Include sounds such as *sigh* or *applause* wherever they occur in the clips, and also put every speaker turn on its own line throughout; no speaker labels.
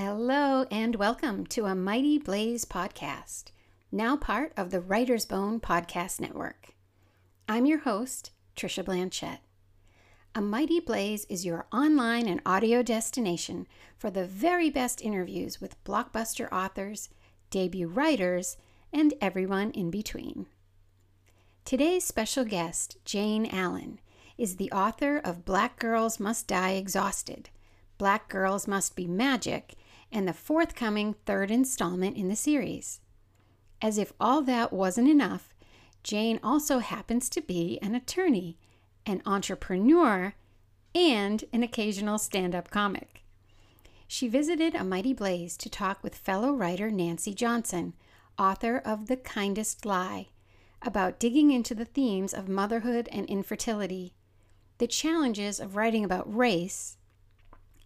Hello, and welcome to a Mighty Blaze podcast, now part of the Writer's Bone Podcast Network. I'm your host, Trisha Blanchet. A Mighty Blaze is your online and audio destination for the very best interviews with blockbuster authors, debut writers, and everyone in between. Today's special guest, Jayne Allen, is the author of Black Girls Must Die Exhausted, Black Girls Must Be Magic, and the forthcoming third installment in the series. As if all that wasn't enough, Jayne also happens to be an attorney, an entrepreneur, and an occasional stand up comic. She visited A Mighty Blaze to talk with fellow writer Nancy Johnson, author of The Kindest Lie, about digging into the themes of motherhood and infertility, the challenges of writing about race,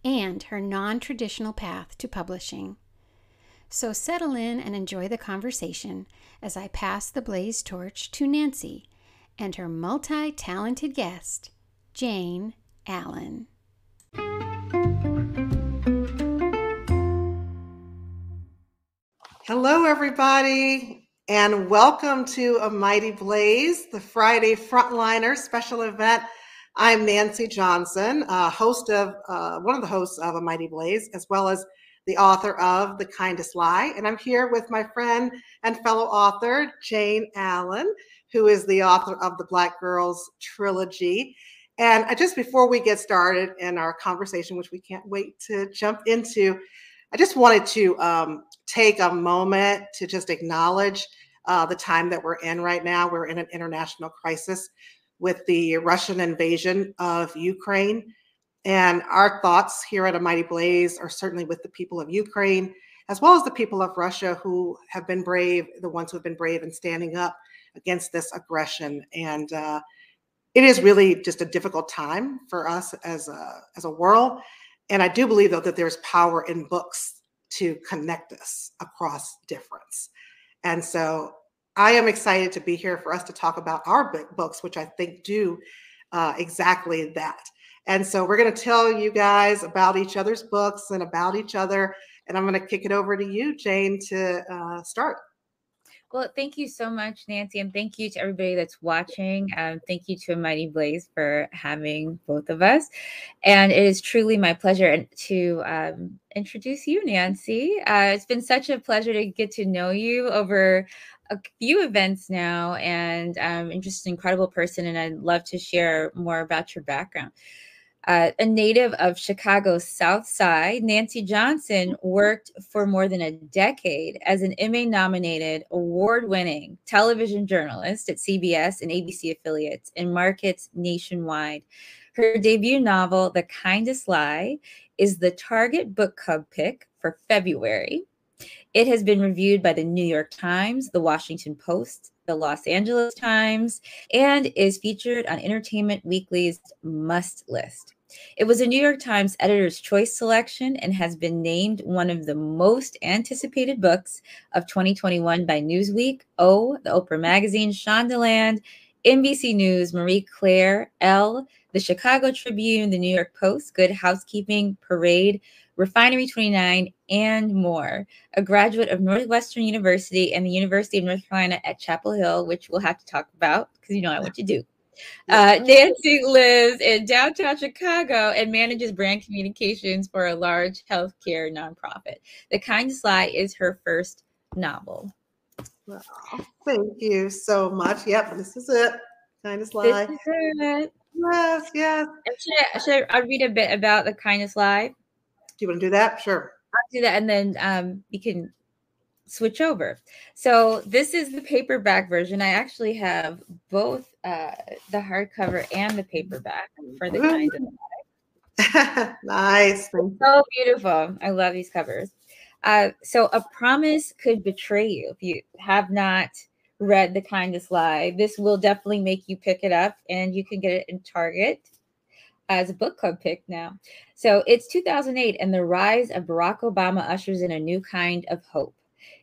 and her non traditional path to publishing. So settle in and enjoy the conversation as I pass the blaze torch to Nancy and her multi talented guest, Jayne Allen.
Hello, everybody, and welcome to A Mighty Blaze, the Friday Frontliner special event I'm Nancy Johnson, uh, host of uh, one of the hosts of A Mighty Blaze, as well as the author of The Kindest Lie. And I'm here with my friend and fellow author, Jayne Allen, who is the author of the Black Girls trilogy. And just before we get started in our conversation, which we can't wait to jump into, I just wanted to um, take a moment to just acknowledge uh, the time that we're in right now. We're in an international crisis with the Russian invasion of Ukraine. And our thoughts here at A Mighty Blaze are certainly with the people of Ukraine, as well as the people of Russia who have been brave, the ones who have been brave in standing up against this aggression. And uh, it is really just a difficult time for us as a, as a world. And I do believe, though, that there's power in books to connect us across difference. And so I am excited to be here for us to talk about our books, which I think do uh, exactly that. And so we're going to tell you guys about each other's books and about each other. And I'm going to kick it over to you, Jayne, to uh, start.
Well, thank you so much, Nancy, and thank you to everybody that's watching. Um, thank you to Mighty Blaze for having both of us. And it is truly my pleasure to um, introduce you, Nancy. Uh, it's been such a pleasure to get to know you over a few events now, and um, you're just an incredible person. And I'd love to share more about your background. Uh, a native of Chicago's South Side, Nancy Johnson worked for more than a decade as an Emmy nominated, award winning television journalist at CBS and ABC affiliates in markets nationwide. Her debut novel, The Kindest Lie, is the Target Book Club pick for February. It has been reviewed by the New York Times, the Washington Post, the Los Angeles Times, and is featured on Entertainment Weekly's Must List. It was a New York Times Editor's Choice selection and has been named one of the most anticipated books of 2021 by Newsweek, O, the Oprah Magazine, Shondaland, NBC News, Marie Claire, Elle, the Chicago Tribune, the New York Post, Good Housekeeping, Parade, Refinery 29, and more. A graduate of Northwestern University and the University of North Carolina at Chapel Hill, which we'll have to talk about because you know I want to do. Uh, Nancy lives in downtown Chicago and manages brand communications for a large healthcare nonprofit. The Kindest Lie is her first novel.
Well, thank you so much. Yep, this is it. Kindest Lie. This is it. Yes, yes.
should, I, should I read a bit about the Kindest Lie?
Do you want to do that? Sure.
I'll do that, and then um, we can switch over. So this is the paperback version. I actually have both uh, the hardcover and the paperback for the kind
of *laughs* nice.
So beautiful. I love these covers. Uh, so a promise could betray you if you have not read The Kindest Lie. This will definitely make you pick it up, and you can get it in Target as a book club pick now. So it's 2008, and the rise of Barack Obama ushers in a new kind of hope.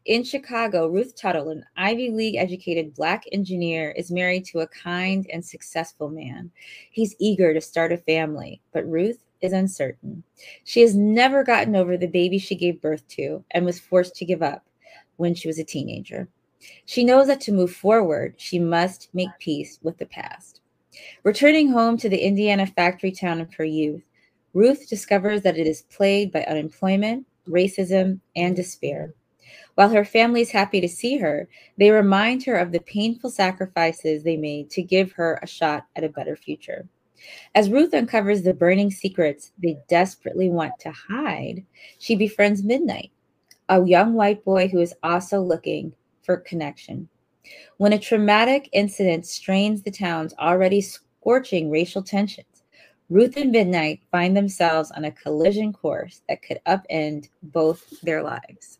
In Chicago, Ruth Tuttle, an Ivy League educated Black engineer, is married to a kind and successful man. He's eager to start a family, but Ruth is uncertain. She has never gotten over the baby she gave birth to and was forced to give up when she was a teenager. She knows that to move forward, she must make peace with the past. Returning home to the Indiana factory town of her youth, Ruth discovers that it is plagued by unemployment, racism, and despair. While her family is happy to see her, they remind her of the painful sacrifices they made to give her a shot at a better future. As Ruth uncovers the burning secrets they desperately want to hide, she befriends Midnight, a young white boy who is also looking for connection. When a traumatic incident strains the town's already scorching racial tensions, Ruth and Midnight find themselves on a collision course that could upend both their lives.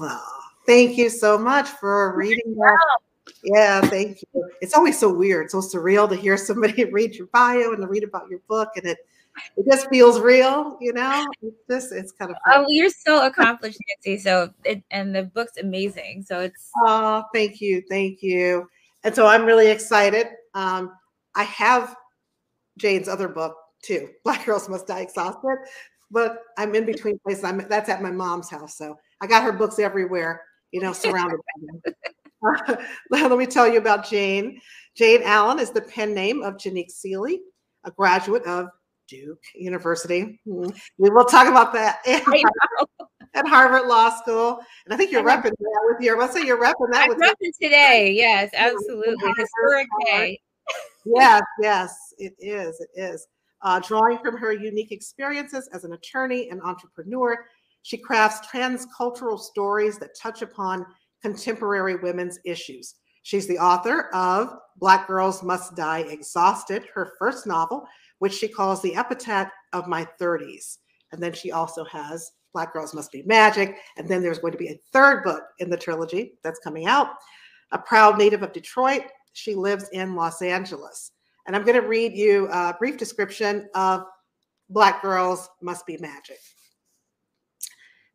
Oh, thank you so much for reading that. Yeah, thank you. It's always so weird, so surreal to hear somebody *laughs* read your bio and to read about your book, and it it just feels real, you know. It's just it's kind of.
Fun. Oh, you're so accomplished, Nancy. So it, and the book's amazing. So it's.
Oh, thank you, thank you. And so I'm really excited. Um, I have Jayne's other book too, *laughs* Black Girls Must Die Exhausted, but I'm in between places. I'm that's at my mom's house, so I got her books everywhere, you know, surrounded by them. *laughs* *laughs* Uh, let me tell you about Jayne. Jayne Allen is the pen name of Jaunique Sealey, a graduate of Duke University. Hmm. We will talk about that *laughs* at Harvard Law School. And I think you're repping that with your, let's say you're repping that
I'm
with
repping today. *laughs* Yes, absolutely. Historic day.
yes, yes, it is. It is. Uh, drawing from her unique experiences as an attorney and entrepreneur, she crafts transcultural stories that touch upon contemporary women's issues. She's the author of Black Girls Must Die Exhausted, her first novel, which she calls the epitaph of my 30s. And then she also has Black Girls Must Be Magic. And then there's going to be a third book in the trilogy that's coming out. A proud native of Detroit, she lives in Los Angeles. And I'm going to read you a brief description of Black Girls Must Be Magic.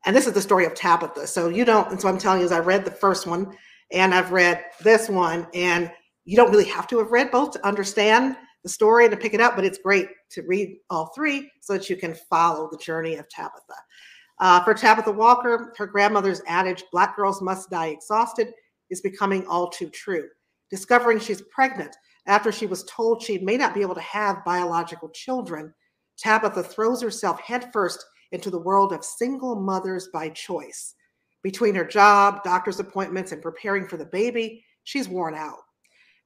And this is the story of Tabitha. So you don't, and so I'm telling you, is I read the first one and I've read this one, and you don't really have to have read both to understand the story and to pick it up, but it's great to read all three so that you can follow the journey of Tabitha. Uh, for Tabitha Walker, her grandmother's adage, Black girls must die exhausted, is becoming all too true. Discovering she's pregnant after she was told she may not be able to have biological children, Tabitha throws herself headfirst into the world of single mothers by choice. Between her job, doctor's appointments, and preparing for the baby, she's worn out.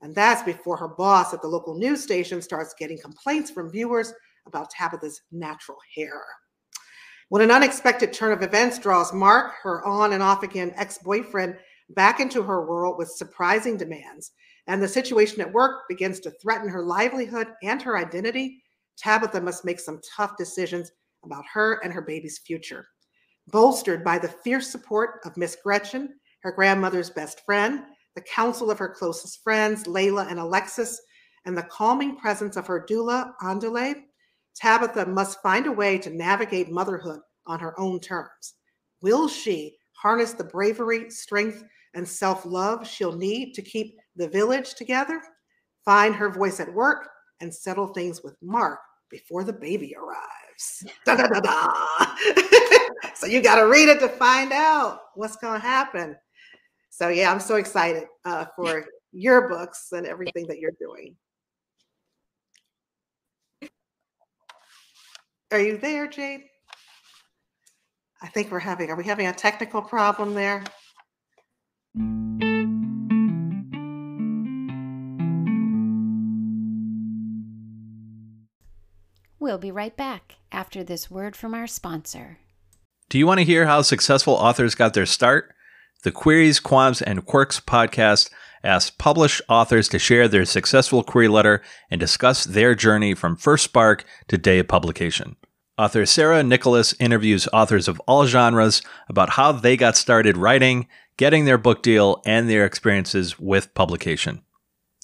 And that's before her boss at the local news station starts getting complaints from viewers about Tabitha's natural hair. When an unexpected turn of events draws Mark, her on and off again ex boyfriend, back into her world with surprising demands, and the situation at work begins to threaten her livelihood and her identity, Tabitha must make some tough decisions about her and her baby's future. Bolstered by the fierce support of Miss Gretchen, her grandmother's best friend, the counsel of her closest friends, Layla and Alexis, and the calming presence of her doula, Andale, Tabitha must find a way to navigate motherhood on her own terms. Will she harness the bravery, strength, and self love she'll need to keep the village together, find her voice at work, and settle things with Mark before the baby arrives? *laughs* Da, da, da, *laughs* so you got to read it to find out what's going to happen. So yeah, I'm so excited uh, for your books and everything that you're doing. Are you there, Jade? I think we're having, are we having a technical problem there?
We'll be right back after this word from our sponsor.
Do you want to hear how successful authors got their start? The Queries, Qualms, and Quirks podcast asks published authors to share their successful query letter and discuss their journey from first spark to day of publication. Author Sarah Nicholas interviews authors of all genres about how they got started writing, getting their book deal, and their experiences with publication.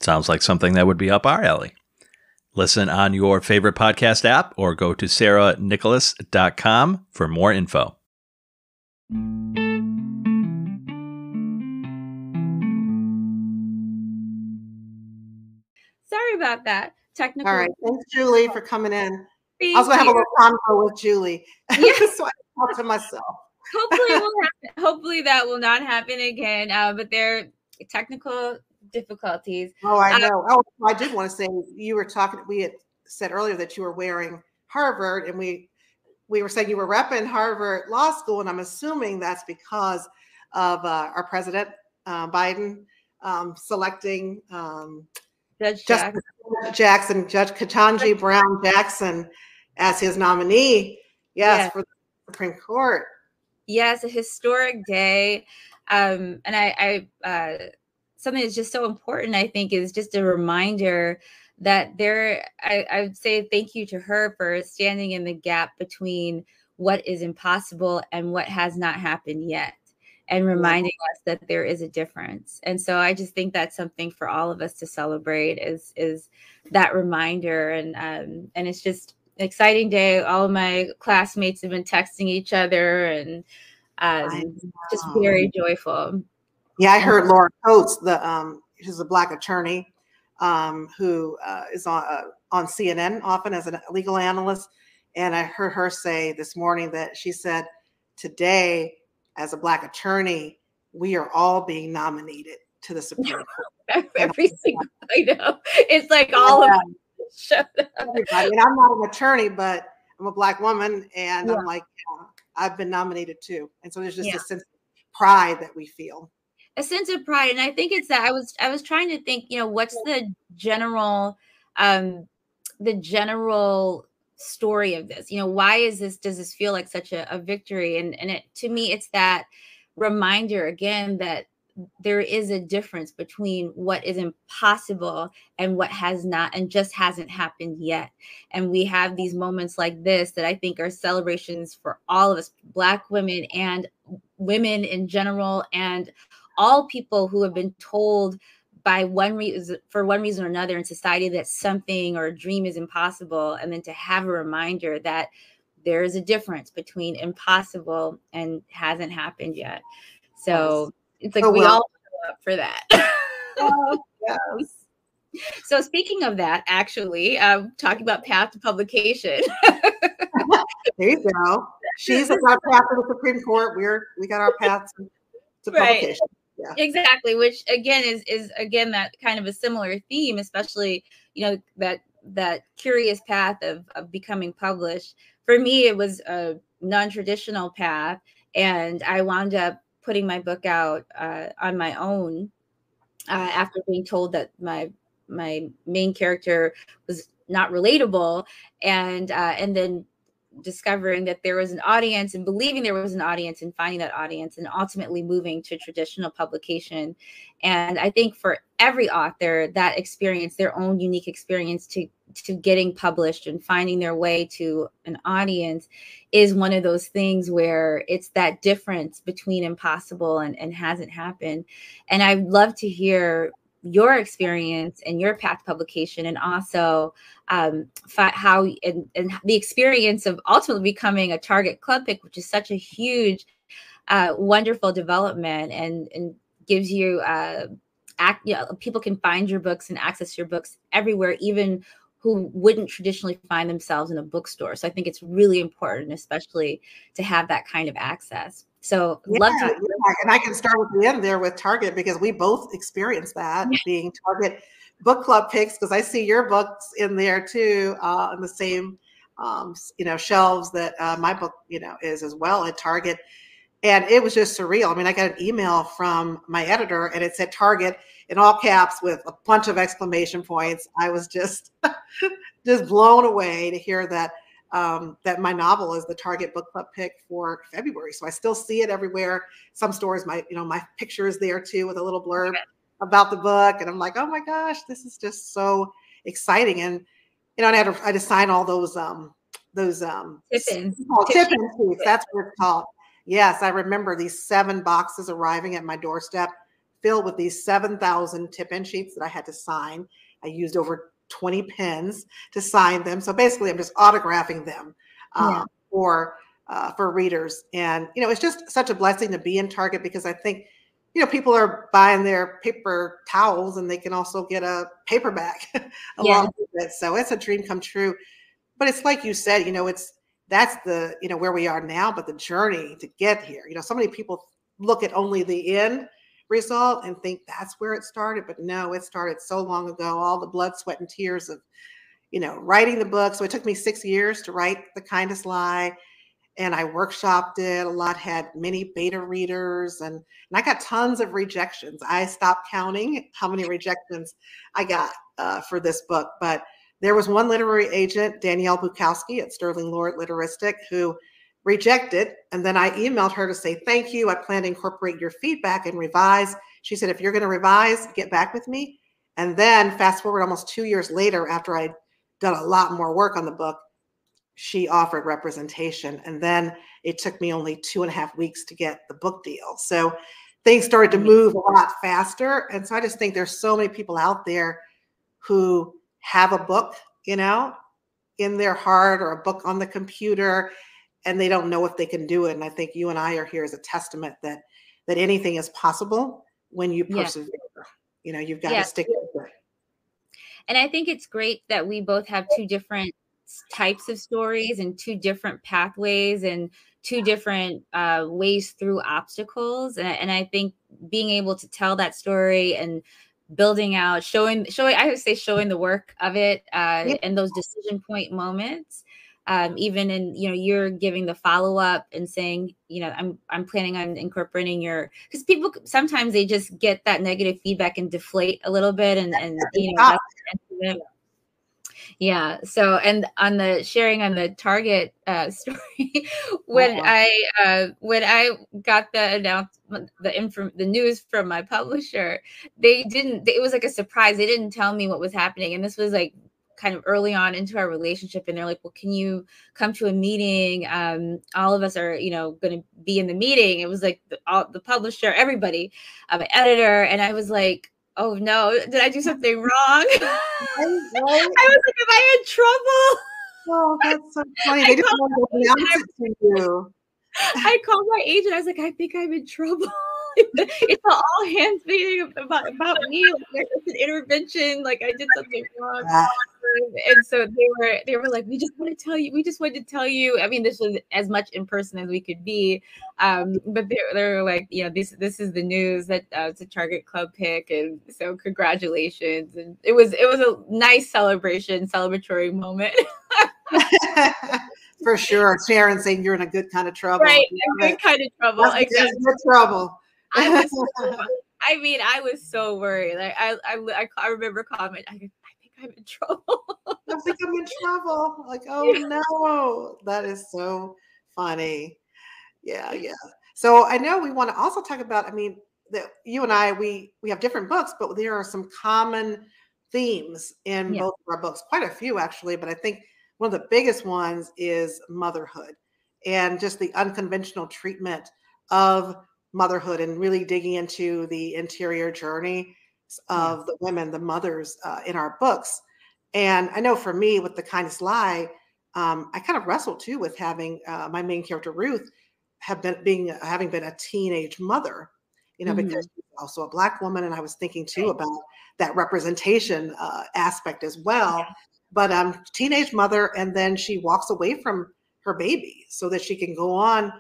Sounds like something that would be up our alley. Listen on your favorite podcast app or go to sarahnicholas.com for more info.
About that. Technical.
All right. Thanks, Julie, for coming in. I was gonna have a little convo with Julie. *laughs*
Yes.
so I talk to myself.
hopefully *laughs* will happen. hopefully that will not happen again. Uh, but there are technical difficulties.
Oh, I
Uh,
know. oh, I did want to say you were talking. We had said earlier that you were wearing Harvard, and we we were saying you were repping Harvard Law School, and I'm assuming that's because of uh, our president uh, Biden um, selecting um,
Judge
Justice
Jack.
Jackson, Judge Ketanji Brown Jackson, as his nominee. Yes,
Yeah.
for the Supreme Court.
Yes, a historic day. Um, and I, I uh, something that's just so important, I think, is just a reminder that there, I, I would say thank you to her for standing in the gap between what is impossible and what has not happened yet and reminding us that there is a difference. And so I just think that's something for all of us to celebrate is, is that reminder. And, um, and it's just an exciting day. All of my classmates have been texting each other and, um, just very joyful.
Yeah, I heard Laura Coates, the um, she's a black attorney um, who uh, is on uh, on CNN often as a legal analyst, and I heard her say this morning that she said today, as a black attorney, we are all being nominated to the Supreme Court. *laughs*
Every single, I know. It's like all of us showed up.
everybody. And I'm not an attorney, but I'm a black woman, and
Yeah.
I'm like, yeah, I've been nominated too. And so there's just a sense of pride that we feel.
a sense of pride and i think it's that i was i was trying to think you know what's the general um the general story of this? You know why is this does this feel like such a, a victory? And and it to me it's that reminder again that there is a difference between what is impossible and what has not and just hasn't happened yet. And we have these moments like this that i think are celebrations for all of us black women and women in general and all people who have been told by one reason for one reason or another in society that something or a dream is impossible and then to have a reminder that there is a difference between impossible and hasn't happened yet so it's like
Oh,
we
well.
all up for that *laughs*
Oh, yes.
so speaking of that actually um, talking about path to publication *laughs*
There you go. She's got our path to the Supreme Court. We're we got our path to, to
Right.
publication.
Exactly which again is is again that kind of a similar theme especially you know that that curious path of of becoming published. For me it was a non-traditional path and i wound up putting my book out uh, on my own uh, after being told that my my main character was not relatable and uh, and then discovering that there was an audience and believing there was an audience and finding that audience and ultimately moving to traditional publication. And i think for every author that experience their own unique experience to to getting published and finding their way to an audience is one of those things where it's that difference between impossible and, and hasn't happened. And i'd love to hear your experience and your path publication and also um, how and, and the experience of ultimately becoming a target club pick which is such a huge uh, wonderful development and and gives you uh, act you know, people can find your books and access your books everywhere even who wouldn't traditionally find themselves in a bookstore. So i think it's really important especially to have that kind of access so
Yeah,
love to
yeah, and I can start with the end there with Target because we both experienced that being Target book club picks because I see your books in there too uh, on the same um, you know shelves that uh, my book you know is as well at Target, and it was just surreal. I mean, I got an email from my editor and it said Target in all caps with a bunch of exclamation points. I was just *laughs* just blown away to hear that um, that my novel is the Target book club pick for February. So I still see it everywhere. Some stores might, you know, my picture is there too with a little blurb about the book, and I'm like, oh my gosh, this is just so exciting. And you know, and I had to, I had to sign all those um those um
Tip-ins.
Oh,
Tip
tip-in sheets. That's what it's called. Yes, I remember these seven boxes arriving at my doorstep, filled with these seven thousand tip-in sheets that I had to sign. I used over 20 pens to sign them. So basically, I'm just autographing them uh,
Yeah.
for uh, for readers. And you know, it's just such a blessing to be in Target because I think you know people are buying their paper towels and they can also get a paperback *laughs* along with it. So it's a dream come true but it's like you said, you know, it's that's the you know where we are now, but the journey to get here. You know, so many people look at only the end result and think that's where it started, but no, it started so long ago. All the blood, sweat, and tears of you know writing the book. So it took me six years to write The Kindest Lie and I workshopped it a lot, had many beta readers, and, and I got tons of rejections. I stopped counting how many rejections I got uh, for this book, but there was one literary agent, Danielle Bukowski at Sterling Lord Literistic, who rejected. And then I emailed her to say, Thank you. I plan to incorporate your feedback and revise. She said, If you're going to revise, get back with me. And then fast forward almost two years later, after I'd done a lot more work on the book, she offered representation. And then it took me only two and a half weeks to get the book deal. So things started to mm-hmm. move a lot faster. And so I just think there's so many people out there who have a book, you know, in their heart or a book on the computer, and they don't know if they can do it. And I think you and I are here as a testament that that anything is possible when you persevere. Yeah. You know, you've got yeah. to stick with it.
And I think it's great that we both have two different types of stories and two different pathways and two different uh, ways through obstacles and, and i think being able to tell that story and building out showing showing i would say showing the work of it uh, yeah. and those decision point moments um, even in you know you're giving the follow up and saying you know i'm i'm planning on incorporating your because people sometimes they just get that negative feedback and deflate a little bit and and you know yeah so and on the sharing on the target uh, *laughs* story when i uh, when i got the announcement the info the news from my publisher they didn't it was like a surprise. They didn't tell me what was happening and this was like kind of early on into our relationship and they're like well can you come to a meeting um, all of us are you know going to be in the meeting it was like the, all, the publisher everybody my editor and i was like oh no, did I do something wrong? *laughs* I was like, am I in trouble?
Oh, that's so funny. They just want to announce it to you.
I called my agent. I was like, I think I'm in trouble. *laughs* it's all hands meeting about, about me. Like, there's an intervention. Like I did something wrong. And so they were they were like, we just want to tell you. We just wanted to tell you. I mean, this was as much in person as we could be. Um, but they, they were like, you know, this this is the news that uh, it's a Target Club pick, and so congratulations. And it was it was a nice celebration, celebratory moment. *laughs* *laughs*
For sure, Sharon saying you're in a good kind of trouble.
Right, good kind of trouble.
That's exactly. Good trouble.
I was. So, *laughs* I mean, I was so worried. Like I, I, I remember comment. I, I think I'm in *laughs* trouble.
I think I'm in trouble. Like, *laughs* oh yeah. no, that is so funny. Yeah, yeah. So I know we want to also talk about. I mean, that you and I, we we have different books, but there are some common themes in yeah. both of our books. Quite a few actually, but I think one of the biggest ones is motherhood and just the unconventional treatment of motherhood and really digging into the interior journey of the women, the mothers uh, in our books. And I know for me, with the kindest lie, um, I kind of wrestled too with having uh, my main character Ruth have been being having been a teenage mother, you know, mm-hmm. because she's also a black woman, and I was thinking too about that representation uh, aspect as well. Yeah. But um, teenage mother, and then she walks away from her baby so that she can go on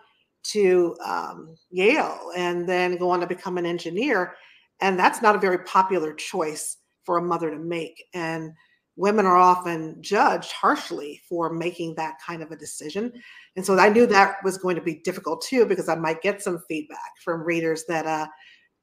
to um, Yale and then go on to become an engineer. And that's not a very popular choice for a mother to make. And women are often judged harshly for making that kind of a decision. And so I knew that was going to be difficult too, because I might get some feedback from readers that, uh,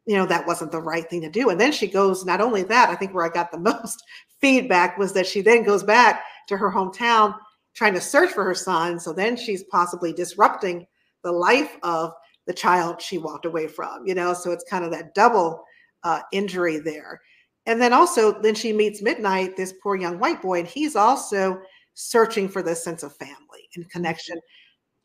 you know, that wasn't the right thing to do. And then she goes, not only that, I think where I got the *laughs* most feedback was that she then goes back to her hometown trying to search for her son. So then she's possibly disrupting the life of the child she walked away from, you know? So it's kind of that double uh, injury there. And then also, then she meets Midnight, this poor young white boy, and he's also searching for this sense of family and connection.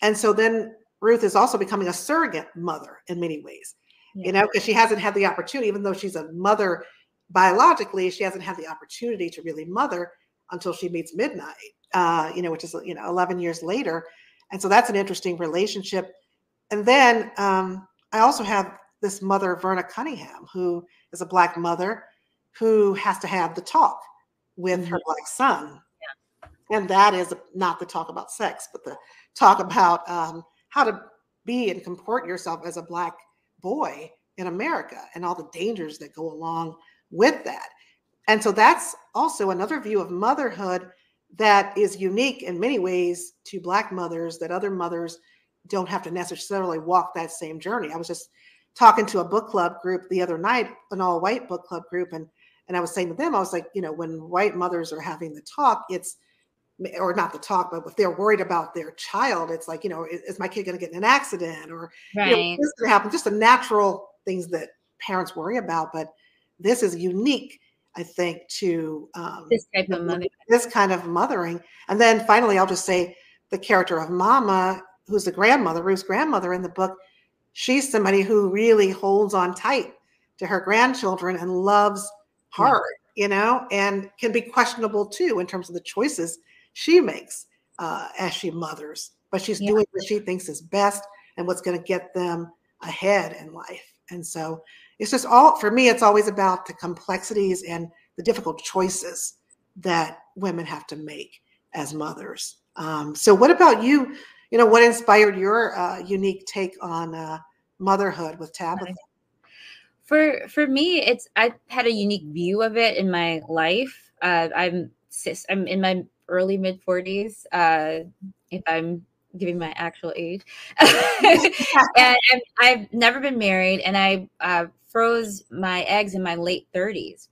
And so then Ruth is also becoming a surrogate mother in many ways, yeah. you know, because she hasn't had the opportunity, even though she's a mother biologically, she hasn't had the opportunity to really mother until she meets Midnight, uh, you know, which is, you know, 11 years later. And so that's an interesting relationship. And then um, I also have this mother, Verna Cunningham, who is a Black mother who has to have the talk with mm-hmm. her Black son. Yeah. and that is not the talk about sex, but the talk about um, how to be and comport yourself as a black boy in America and all the dangers that go along with that. And so that's also another view of motherhood that is unique in many ways to black mothers that other mothers don't have to necessarily walk that same journey. I was just talking to a book club group the other night, an all white book club group, and and I was saying to them, I was like, you know, when white mothers are having the talk, it's or not the talk, but if they're worried about their child, it's like, you know, is, is my kid going to get in an accident or right. you know, this going to happen? Just the natural things that parents worry about. But this is unique, I think, to um,
this type of mothering.
This kind of mothering. And then finally, I'll just say the character of Mama, who's the grandmother, Ruth's grandmother in the book. She's somebody who really holds on tight to her grandchildren and loves hard, yeah. you know, and can be questionable too in terms of the choices she makes uh, as she mothers, but she's yeah. doing what she thinks is best and what's going to get them ahead in life. And so it's just all for me, it's always about the complexities and the difficult choices that women have to make as mothers. Um, so, what about you? You know, what inspired your uh, unique take on uh, motherhood with Tabitha?
For for me, it's I've had a unique view of it in my life. Uh, I'm I'm in my early mid 40s, uh, if I'm giving my actual age. *laughs* *laughs* and I've never been married, and I uh, froze my eggs in my late 30s.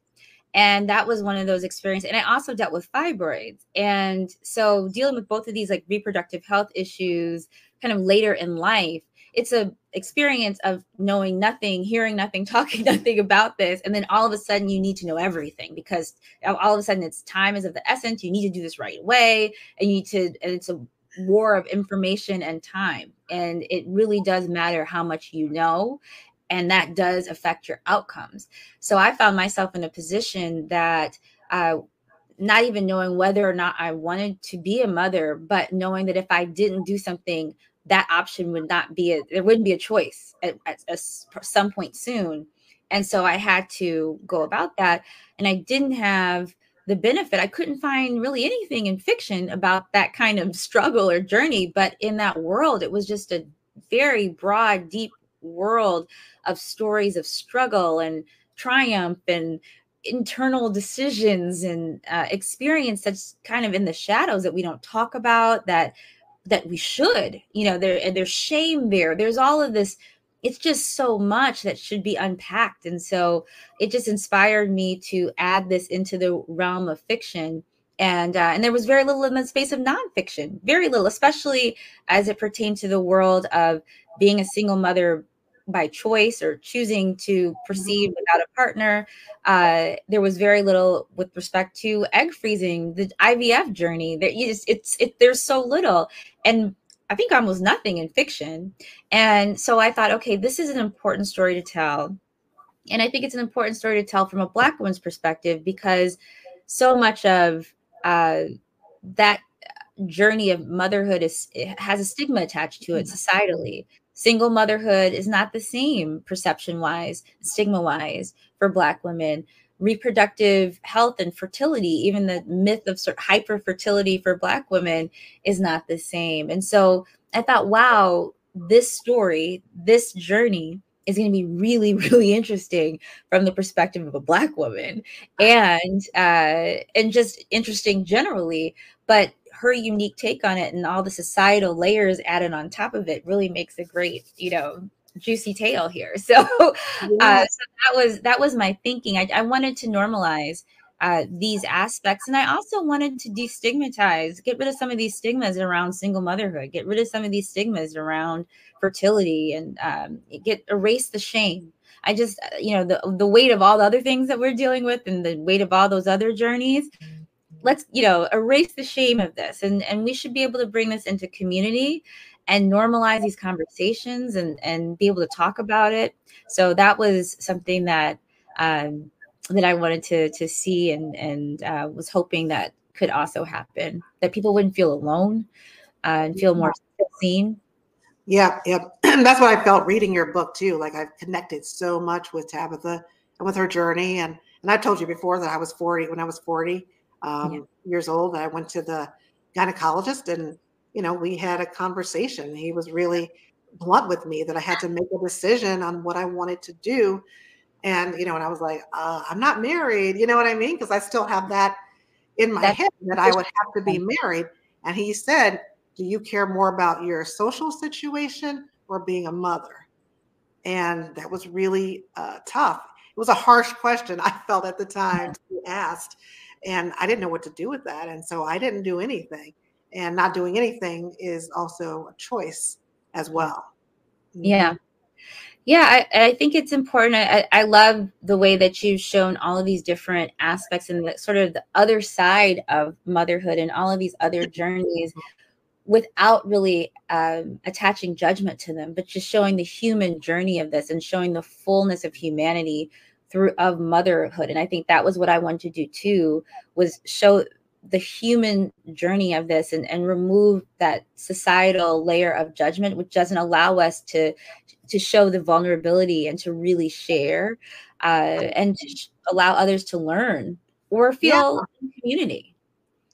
And that was one of those experiences. And I also dealt with fibroids. And so dealing with both of these like reproductive health issues kind of later in life, it's a experience of knowing nothing, hearing nothing, *laughs* talking nothing about this, and then all of a sudden you need to know everything because all of a sudden it's time is of the essence. You need to do this right away, and you need to. And it's a war of information and time, and it really does matter how much you know, and that does affect your outcomes. So I found myself in a position that. Uh, not even knowing whether or not I wanted to be a mother, but knowing that if I didn't do something that option would not be a, there wouldn't be a choice at, at, at some point soon and so i had to go about that and i didn't have the benefit i couldn't find really anything in fiction about that kind of *laughs* struggle or journey but in that world it was just a very broad deep world of stories of struggle and triumph and internal decisions and uh, experience that's kind of in the shadows that we don't talk about that that we should you know there there's shame there. There's all of this it's just so much that should be unpacked. And so it just inspired me to add this into the realm of fiction. And uh, and there was very little in the space of nonfiction very little especially as it pertained to the world of being a single mother by choice or choosing to proceed mm-hmm. without a partner. Uh, there was very little with respect to egg freezing, the IVF journey. That you just it's it there's so little, and I think almost nothing in fiction. And so I thought, okay, this is an important story to tell, and I think it's an important story to tell from a Black woman's perspective because so much of uh, that journey of motherhood is has a stigma attached to it mm-hmm. societally single motherhood is not the same perception wise, stigma wise for Black women. Reproductive health and fertility, even the myth of sort of hyper fertility for Black women, is not the same. And so I thought, wow, this story, this journey is going to be really, *laughs* really interesting from the perspective of a Black woman, and uh, and just interesting generally. But her unique take on it and all the societal layers added on top of it really makes a great, you know, juicy tale here. *laughs* So, uh, so that was that was my thinking. I, I wanted to normalize uh, these aspects, and I also wanted to destigmatize, get rid of some of these stigmas around single motherhood, get rid of some of these stigmas around fertility, and um, get erase the shame. I just, uh, you know, the the weight of all the other things that we're dealing with, and the weight of all those other journeys let's you know erase the shame of this. And and we should be able to bring this into community and normalize these conversations and and be able to talk about it. So that was something that um that i wanted to to see and and uh, was hoping that could also happen that people wouldn't feel alone uh, and feel more seen.
Yeah yeah *clears throat* that's what i felt reading your book too like i've connected so much with tabitha and with her journey. And and i told you before that i was 40 when i was 40 um, yeah. years old. I went to the gynecologist and you know we had a conversation. He was really blunt with me that i had to make a decision on what i wanted to do. And you know and i was like uh, i'm not married you know what i mean? Because i still have that in my That's- head that i would have to be married. And he said do you care more about your social situation or being a mother? And that was really uh, tough. It was a harsh question *laughs* i felt at the time to be asked and I didn't know what to do with that. And so I didn't do anything. And not doing anything is also a choice as well.
Yeah. Yeah, I, I think it's important. I, I love the way that you've shown all of these different aspects and the, sort of the other side of motherhood and all of these other *laughs* journeys without really um, attaching judgment to them, but just showing the human journey of this and showing the fullness of humanity through of motherhood and i think that was what i wanted to do too was show the human journey of this and, and remove that societal layer of judgment which doesn't allow us to to show the vulnerability and to really share uh, and to sh- allow others to learn or feel yeah. community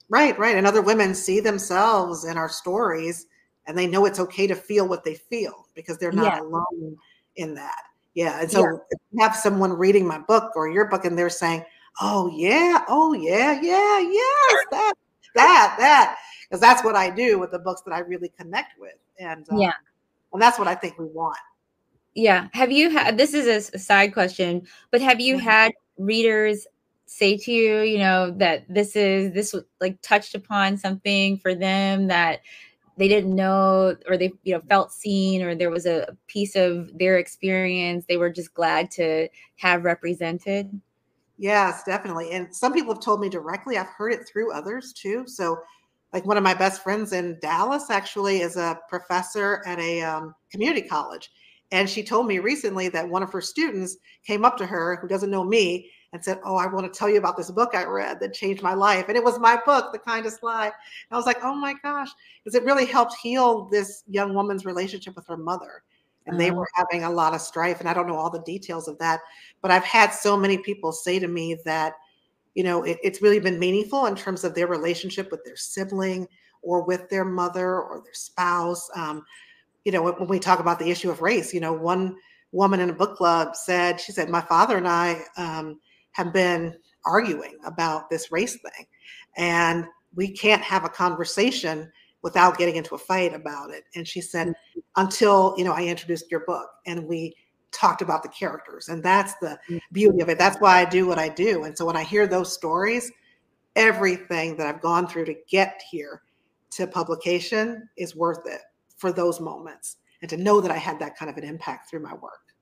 right right and other women see themselves in our stories and they know it's okay to feel what they feel because they're not yeah. alone in that yeah. And so yeah. have someone reading my book or your book and they're saying, Oh yeah, oh yeah, yeah, yes, that, that, that. Because that's what I do with the books that I really connect with. And um, yeah. And that's what I think we want.
Yeah. Have you had this is a side question, but have you mm-hmm. had readers say to you, you know, that this is this like touched upon something for them that they didn't know or they you know felt seen or there was a piece of their experience they were just glad to have represented.
Yes definitely. And some people have told me directly i've heard it through others too. So like one of my best friends in dallas actually is a professor at a um, community college. And she told me recently that one of her students came up to her who doesn't know me and said, Oh, I want to tell you about this book I read that changed my life. And it was my book, The Kindest Lie. And I was like, Oh my gosh, because it really helped heal this young woman's relationship with her mother. And they uh-huh. were having a lot of strife. And I don't know all the details of that, but I've had so many people say to me that, you know, it, it's really been meaningful in terms of their relationship with their sibling or with their mother or their spouse. Um, you know, when we talk about the issue of race, you know, one woman in a book club said, she said, my father and I, um, have been arguing about this race thing. And we can't have a conversation without getting into a fight about it. And she said, mm-hmm. until, you know, I introduced your book and we talked about the characters. And that's the mm-hmm. beauty of it. That's why I do what I do. And so when I hear those stories, everything that I've gone through to get here to publication is worth it for those moments and to know that I had that kind of an impact through my work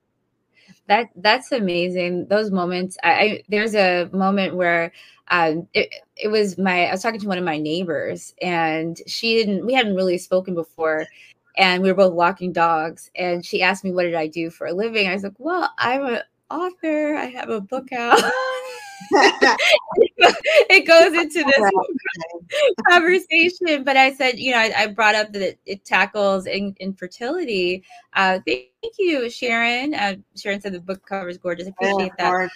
that that's amazing those moments I, I there's a moment where um it, it was my i was talking to one of my neighbors and she didn't we hadn't really spoken before and we were both walking dogs and she asked me what did i do for a living i was like well i'm an author i have a book out *laughs* *laughs* it goes into *laughs* this conversation. But I said, you know, I, I brought up that it, it tackles in, infertility. Uh, thank you, Sharon. Uh, Sharon said the book cover is gorgeous. I appreciate that.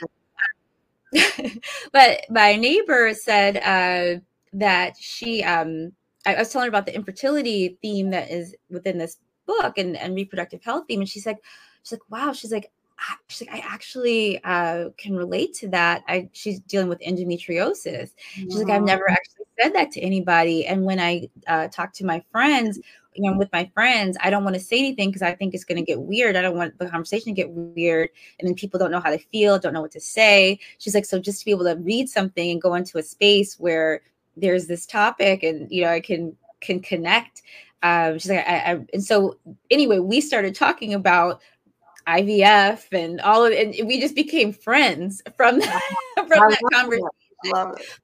*laughs* but my neighbor said uh, that she, um, I, I was telling her about the infertility theme that is within this book and, and reproductive health theme. And she's like, she's like, wow, she's like, she's like, I actually uh, can relate to that. I she's dealing with endometriosis. She's like, I've never actually said that to anybody. And when I uh, talk to my friends, you know, with my friends, I don't want to say anything because I think it's going to get weird. I don't want the conversation to get weird, and then people don't know how to feel, don't know what to say. She's like, so just to be able to read something and go into a space where there's this topic, and you know, I can can connect. Um, she's like, I, I, and so anyway, we started talking about IVF and all of it. And we just became friends from that, *laughs* from that conversation.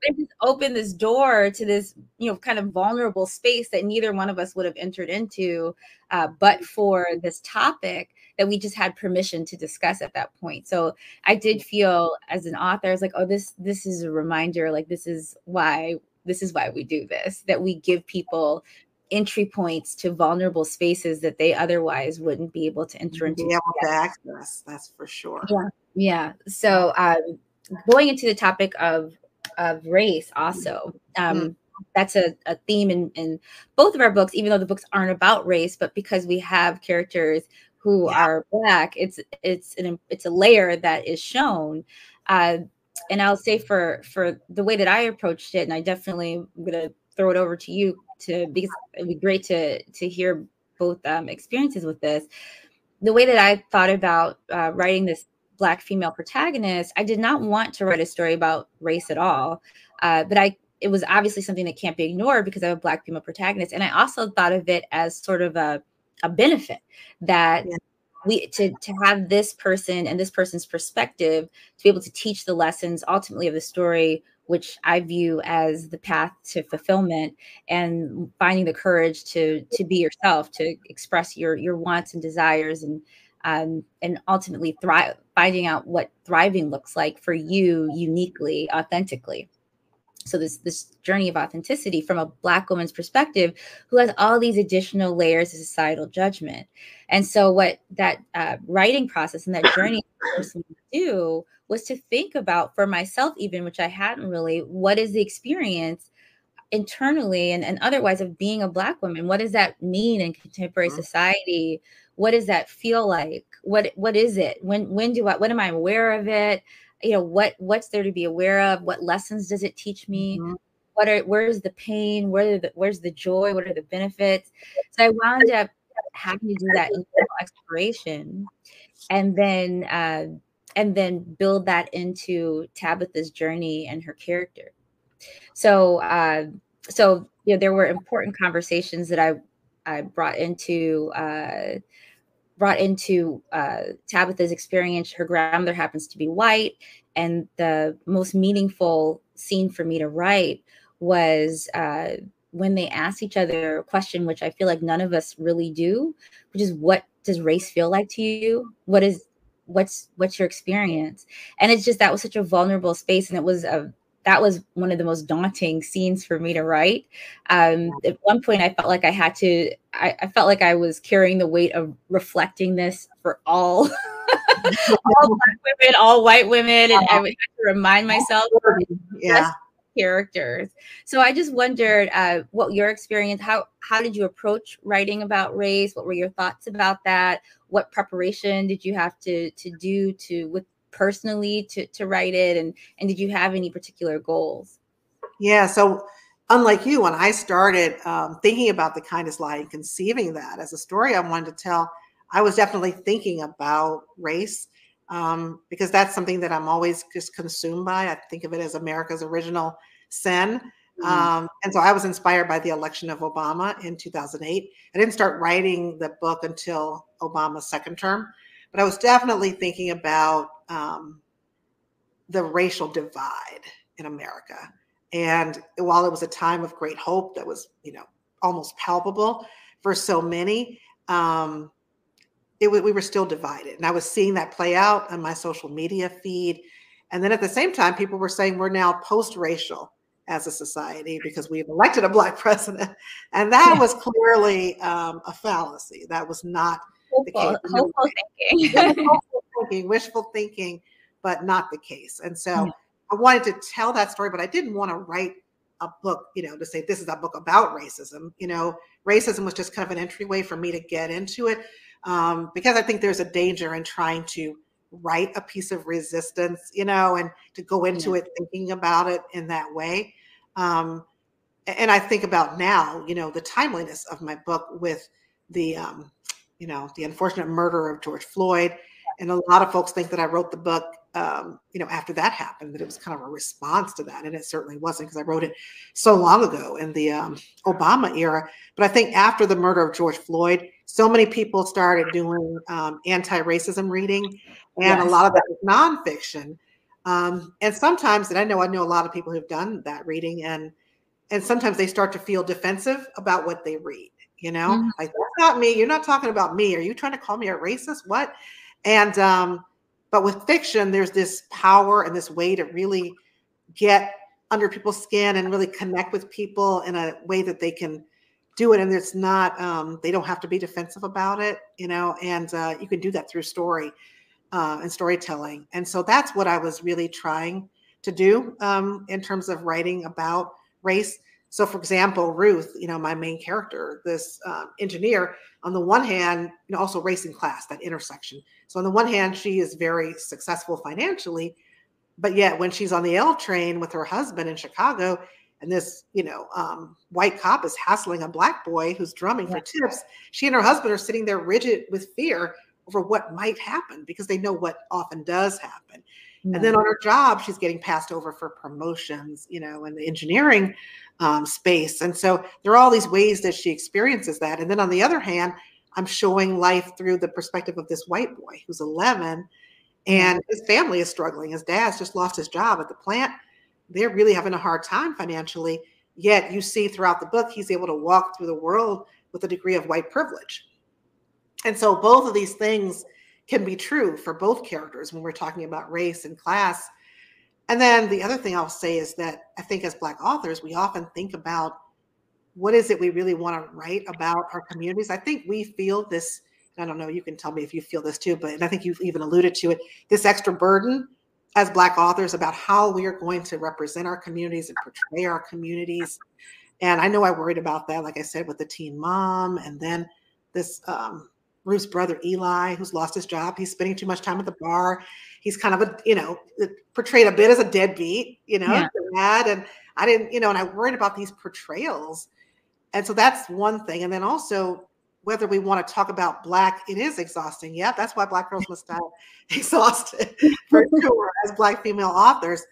It just opened this door to this, you know, kind of vulnerable space that neither one of us would have entered into, uh, but for this topic that we just had permission to discuss at that point. So I did feel as an author, I was like, oh, this this is a reminder. Like this is why this is why we do this. That we give people entry points to vulnerable spaces that they otherwise wouldn't be able to enter into.
Be able to access, that's for sure.
Yeah, yeah. So um, going into the topic of of race, also, um, mm-hmm. that's a, a theme in, in both of our books, even though the books aren't about race, but because we have characters who yeah. are black, it's it's an it's a layer that is shown. Uh, and I'll say for for the way that I approached it, and I definitely am gonna throw it over to you to because it'd be great to to hear both um, experiences with this. The way that I thought about uh, writing this black female protagonist, I did not want to write a story about race at all, uh, but I it was obviously something that can't be ignored because I have a black female protagonist, and I also thought of it as sort of a a benefit that yeah. we to to have this person and this person's perspective to be able to teach the lessons ultimately of the story which i view as the path to fulfillment and finding the courage to to be yourself to express your your wants and desires and um, and ultimately thrive finding out what thriving looks like for you uniquely authentically. So this this journey of authenticity from a black woman's perspective who has all these additional layers of societal judgment. And so what that uh, writing process and that *coughs* journey to do was to think about for myself even which i hadn't really what is the experience internally and, and otherwise of being a black woman? What does that mean in contemporary mm-hmm. society what does that feel like? What what is it? When when do i when am i aware of it? You know what what's there to be aware of? What lessons does it teach me? Mm-hmm. what are where's the pain? Where the, where's the joy? What are the benefits? So i wound up having to do that exploration and then uh, and then build that into tabitha's journey and her character. So uh, so you know there were important conversations that i i brought into uh, brought into uh, Tabitha's experience. Her grandmother happens to be white, and the most meaningful scene for me to write was uh, when they asked each other a question, which I feel like none of us really do, which is what does race feel like to you? What is what's what's your experience? And it's just that was such a vulnerable space, and it was a that was one of the most daunting scenes for me to write. Um, at one point, I felt like I had to, I, I, felt like I was carrying the weight of reflecting this for all, *laughs* all *laughs* black women, all white women, and I would have to remind myself. Yeah. Characters. So I just wondered uh, what your experience. How how did you approach writing about race? What were your thoughts about that? What preparation did you have to to do to with personally to, to write it? And and did you have any particular goals?
Yeah so unlike you when i started um, thinking about the kindest lie and conceiving that as a story i wanted to tell i was definitely thinking about race um, because that's something that i'm always just consumed by. I think of it as america's original sin. Mm-hmm. um, and so i was inspired by the election of obama in 2008 i didn't start writing the book until obama's second term but I was definitely thinking about um, the racial divide in America. And while it was a time of great hope that was, you know, almost palpable for so many, um, it, we were still divided. And I was seeing that play out on my social media feed. And then at the same time, people were saying we're now post racial as a society because we've elected a black *laughs* president. And that was clearly um, a fallacy. That was not hopeful, hopeful thinking. *laughs* *laughs* hopeful thinking, wishful thinking, but not the case. And so yeah. I wanted to tell that story, but I didn't want to write a book, you know, to say this is a book about racism. You know, racism was just kind of an entryway for me to get into it um, because I think there's a danger in trying to write a piece of resistance, you know, and to go into yeah. it thinking about it in that way. Um, and I think about now, you know, the timeliness of my book with the um, you know, the unfortunate murder of George Floyd. And a lot of folks think that I wrote the book, um, you know, after that happened, that it was kind of a response to that. And it certainly wasn't because I wrote it so long ago in the um, Obama era. But I think after the murder of George Floyd, so many people started doing um, anti racism reading, and yes. a lot of that was nonfiction. Um, and sometimes, and I know I know a lot of people who've done that reading, and and sometimes they start to feel defensive about what they read you know? Mm-hmm. like that's not me. You're not talking about me. Are you trying to call me a racist? What? And um but with fiction there's this power and this way to really get under people's skin and really connect with people in a way that they can do it and it's not um, they don't have to be defensive about it you know? And uh, you can do that through story uh, and storytelling. And so that's what i was really trying to do um, in terms of writing about race So, for example, Ruth, you know, my main character, this um, engineer, on the one hand, you know, also racing class, that intersection. So, on the one hand, she is very successful financially, but yet when she's on the L train with her husband in Chicago, and this, you know, um, white cop is hassling a black boy who's drumming yeah. for tips, she and her husband are sitting there rigid with fear over what might happen because they know what often does happen. And then on her job, she's getting passed over for promotions, you know, in the engineering um, space. And so there are all these ways that she experiences that. And then on the other hand, I'm showing life through the perspective of this white boy who's 11 and his family is struggling. His dad's just lost his job at the plant. They're really having a hard time financially. Yet you see throughout the book, he's able to walk through the world with a degree of white privilege. And so both of these things can be true for both characters when we're talking about race and class. And then the other thing I'll say is that I think as Black authors, we often think about what is it we really want to write about our communities. I think we feel this, I don't know, you can tell me if you feel this too, but I think you've even alluded to it this extra burden as Black authors about how we are going to represent our communities and portray our communities. And I know I worried about that, like I said, with the teen mom, and then this um, Ruth's brother Eli, who's lost his job. He's spending too much time at the bar. He's kind of a, you know, uh, portrayed a bit as a deadbeat, you know, yeah. dad. And I didn't, you know, and I worried about these portrayals. And so that's one thing. And then also whether we want to talk about black, it is exhausting. Yeah, that's why black girls must die *laughs* exhausted for *laughs* sure as black female authors.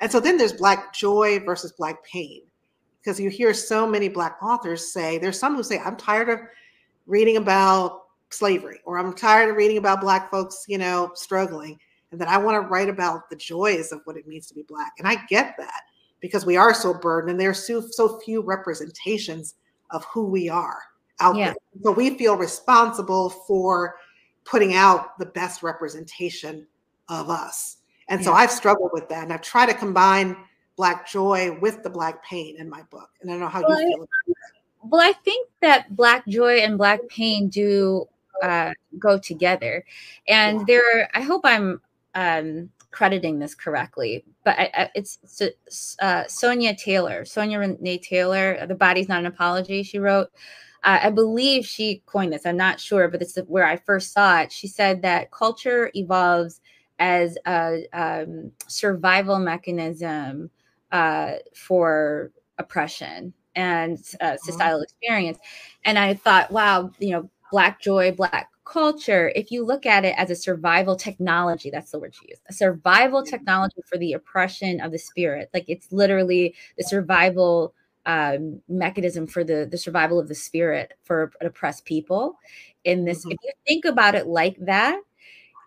And so then there's black joy versus black pain. Because you hear so many black authors say, there's some who say, I'm tired of reading about slavery or i'm tired of reading about black folks you know struggling and that i want to write about the joys of what it means to be black and i get that because we are so burdened and there's so, so few representations of who we are out yeah. there so we feel responsible for putting out the best representation of us and yeah. so i've struggled with that and i've tried to combine black joy with the black pain in my book and i don't know how well, you feel
well i think that black joy and black pain do uh, go together. And there, I hope I'm um, crediting this correctly, but I, I, it's uh, Sonya Taylor, Sonya Renee Taylor. The body's not an apology. She wrote. Uh, I believe she coined this. I'm not sure, but it's where I first saw it. She said that culture evolves as a um, survival mechanism uh, for oppression and uh, uh-huh. societal experience. And I thought, wow, you know, Black joy, Black culture, if you look at it as a survival technology, that's the word she used, a survival technology for the oppression of the spirit. Like it's literally the survival um, mechanism for the the survival of the spirit for oppressed people. In this, mm-hmm. if you think about it like that,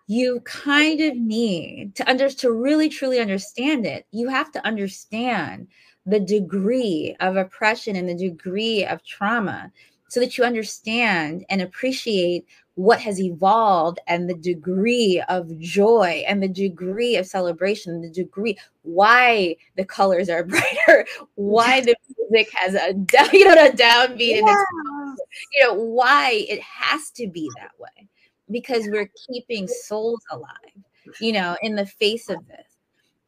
you kind of need to under to really truly understand it. You have to understand the degree of oppression and the degree of trauma so that you understand and appreciate what has evolved and the degree of joy and the degree of celebration, the degree why the colors are *laughs* brighter, why the music has a *laughs* down, you know, a downbeat, yeah. and you know why it has to be that way because we're keeping souls alive, you know, in the face of this.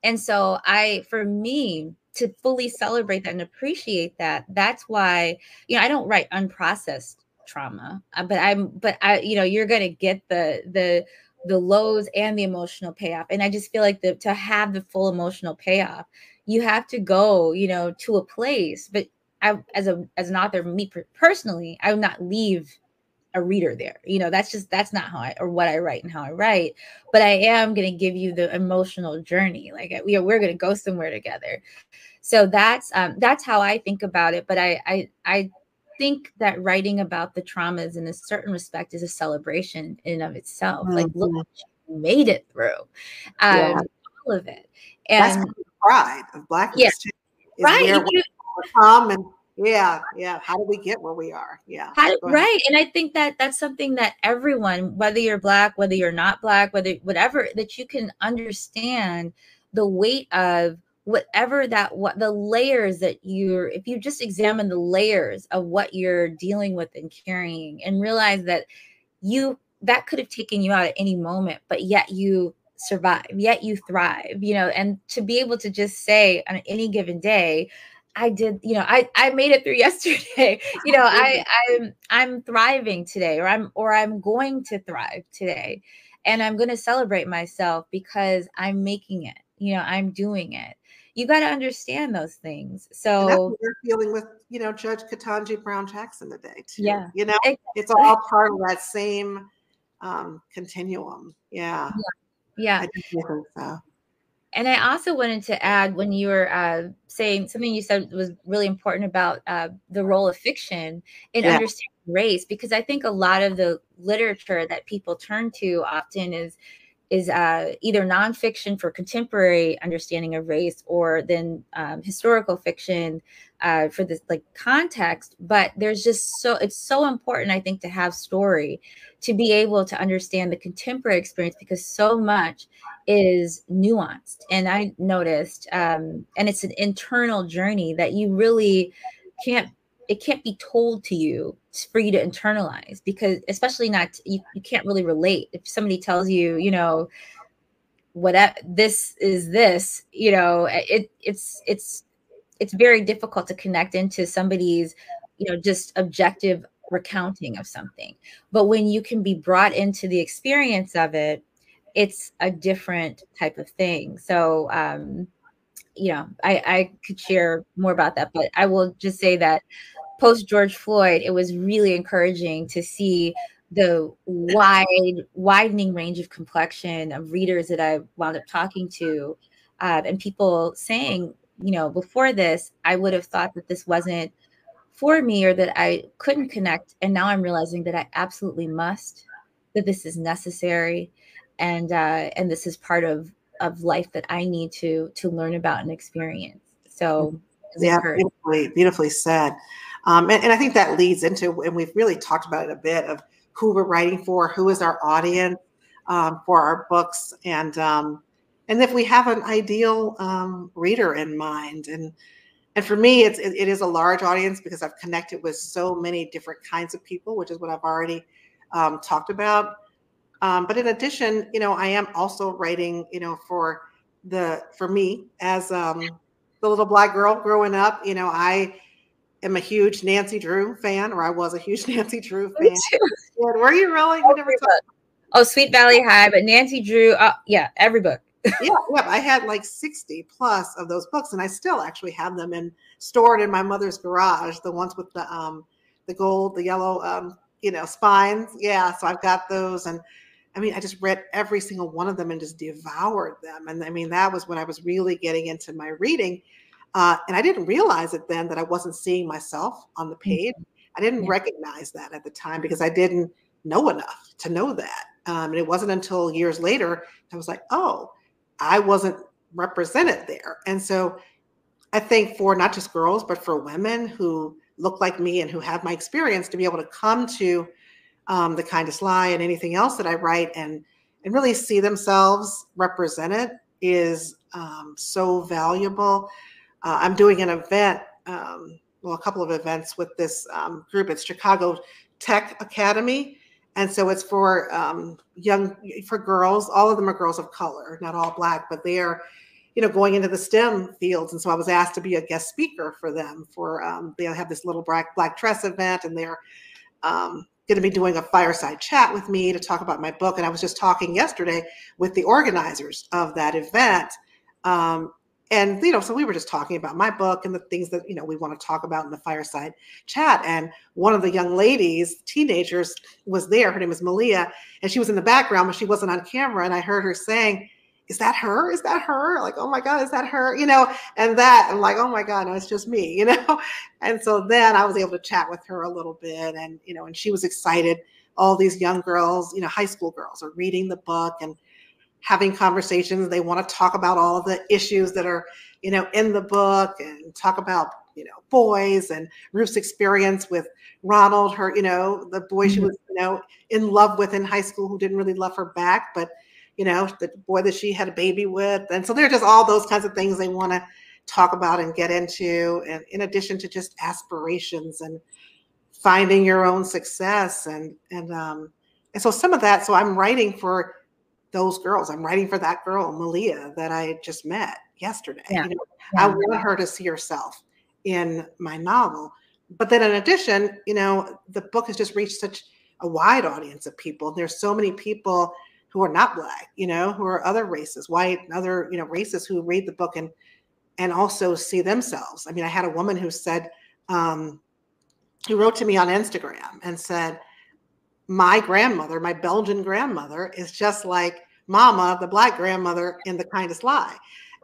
And so I, for me, to fully celebrate that and appreciate that that's why you know i don't write unprocessed trauma uh, but i'm but i you know you're gonna get the the the lows and the emotional payoff and i just feel like the to have the full emotional payoff you have to go you know to a place but i as a as an author me personally i would not leave a reader there. You know, that's just that's not how I or what I write and how I write. But I am going to give you the emotional journey. Like we are, we're going to go somewhere together. So that's um, that's how I think about it. But I I I think that writing about the traumas in a certain respect is a celebration in and of itself. Mm-hmm. Like look, mm-hmm. made it through um, yeah. all of it.
And that's pride of blackness. Yeah. right. You, come and yeah yeah how do we get where we are? Yeah
right and i think that that's something that everyone whether you're black whether you're not black whether whatever that you can understand the weight of whatever that what the layers that you're if you just examine the layers of what you're dealing with and carrying and realize that you that could have taken you out at any moment but yet you survive yet you thrive you know and to be able to just say on any given day I did, you know, I I made it through *laughs* yesterday. you know, I *laughs* I'm I'm thriving today or I'm or I'm going to thrive today. And I'm going to celebrate myself because I'm making it. You know, I'm doing it. You got to understand those things. So
we're feeling with, you know, Judge Ketanji Brown Jackson today too.
Yeah.
You know, exactly. it's all part of that same um continuum. Yeah.
Yeah. yeah. I think so. And I also wanted to add when you were uh, saying something you said was really important about uh, the role of fiction in yeah. understanding race, because I think a lot of the literature that people turn to often is is uh, either nonfiction for contemporary understanding of race or then um, historical fiction uh, for this like context. But there's just so it's so important, I think, to have story to be able to understand the contemporary experience because so much is nuanced. And I noticed, um, and it's an internal journey that you really can't it can't be told to you for you to internalize because especially not you, you can't really relate if somebody tells you you know what this is this you know it it's it's it's very difficult to connect into somebody's you know just objective recounting of something but when you can be brought into the experience of it it's a different type of thing. So, um, you know, I, I could share more about that, but I will just say that post George Floyd, it was really encouraging to see the wide, widening range of complexion of readers that I wound up talking to, uh, and people saying, you know, before this, I would have thought that this wasn't for me or that I couldn't connect, and now I'm realizing that I absolutely must, that this is necessary, and uh, and this is part of of life that I need to to learn about and experience. So
yeah, beautifully, beautifully said. Um, and, and I think that leads into, and we've really talked about it a bit of who we're writing for, who is our audience um, for our books, and um, and if we have an ideal um, reader in mind. And and for me, it's it, it is a large audience because I've connected with so many different kinds of people, which is what I've already um, talked about. Um, but in addition, you know, I am also writing, you know, for the for me as um, the little black girl growing up. You know, I am a huge Nancy Drew fan, or I was a huge *laughs* Nancy Drew fan. Were you really? You never
oh, Sweet Valley High, but Nancy Drew, uh, yeah, every book. *laughs*
yeah, yeah, I had like 60 plus of those books, and I still actually have them in stored in my mother's garage. The ones with the um, the gold, the yellow, um, you know, spines. Yeah, so I've got those, and I mean, I just read every single one of them and just devoured them. And I mean, that was when I was really getting into my reading. Uh, and I didn't realize it then that I wasn't seeing myself on the page. I didn't yeah. recognize that at the time because I didn't know enough to know that. Um, and it wasn't until years later I was like, oh, I wasn't represented there. And so I think for not just girls, but for women who look like me and who have my experience to be able to come to um, the kindest lie and anything else that I write and and really see themselves represented is um, so valuable. Uh, I'm doing an event, um, well, a couple of events with this um, group. It's Chicago Tech Academy, and so it's for um, young for girls. All of them are girls of color, not all black, but they are you know going into the stem fields and so i was asked to be a guest speaker for them for um, they have this little black black dress event and they're um, going to be doing a fireside chat with me to talk about my book. And I was just talking yesterday with the organizers of that event. Um, and you know, so we were just talking about my book and the things that you know we want to talk about in the fireside chat. And one of the young ladies, teenagers, was there. Her name is Malia, and she was in the background, but she wasn't on camera. And I heard her saying, is that her? Is that her? Like, oh my God, is that her? You know, and that I'm like, oh my God, no, it's just me, *laughs* you know? And so then I was able to chat with her a little bit and, you know, and she was excited. All these young girls, you know, high school girls are reading the book and having conversations. They want to talk about all of the issues that are, you know, in the book and talk about, you know, boys and Ruth's experience with Ronald, her, you know, the boy mm-hmm. she was, you know, in love with in high school who didn't really love her back, but you know, the boy that she had a baby with. And so they're just all those kinds of things they want to talk about and get into. And in addition to just aspirations and finding your own success. And, and, um, and so some of that, so I'm writing for those girls. I'm writing for that girl, Malia, that I just met yesterday. Yeah. You know, I want her to see herself in my novel. But then, in addition, you know, the book has just reached such a wide audience of people. There's so many people who are not black, you know, who are other races, white, and other, you know, races who read the book and and also see themselves. I mean, I had a woman who said, um, who wrote to me on Instagram and said, My grandmother, my Belgian grandmother, is just like Mama, the black grandmother in The Kindest Lie.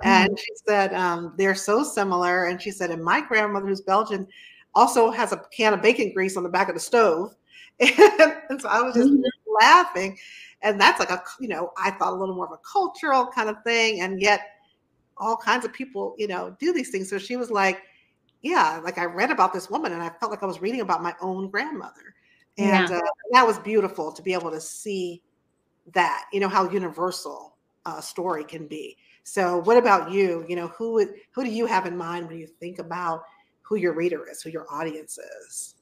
And mm-hmm. she said, um, They're so similar. And she said, And my grandmother, who's Belgian, also has a can of bacon grease on the back of the stove. And, *laughs* and so I was just mm-hmm. laughing. And that's like a, you know, I thought a little more of a cultural kind of thing. And yet, all kinds of people, you know, do these things. So she was like, yeah, like I read about this woman and I felt like I was reading about my own grandmother. And yeah. uh, that was beautiful to be able to see that, you know, how universal a story can be. So what about you? You know, who would who do you have in mind when you think about who your reader is, who your audience is?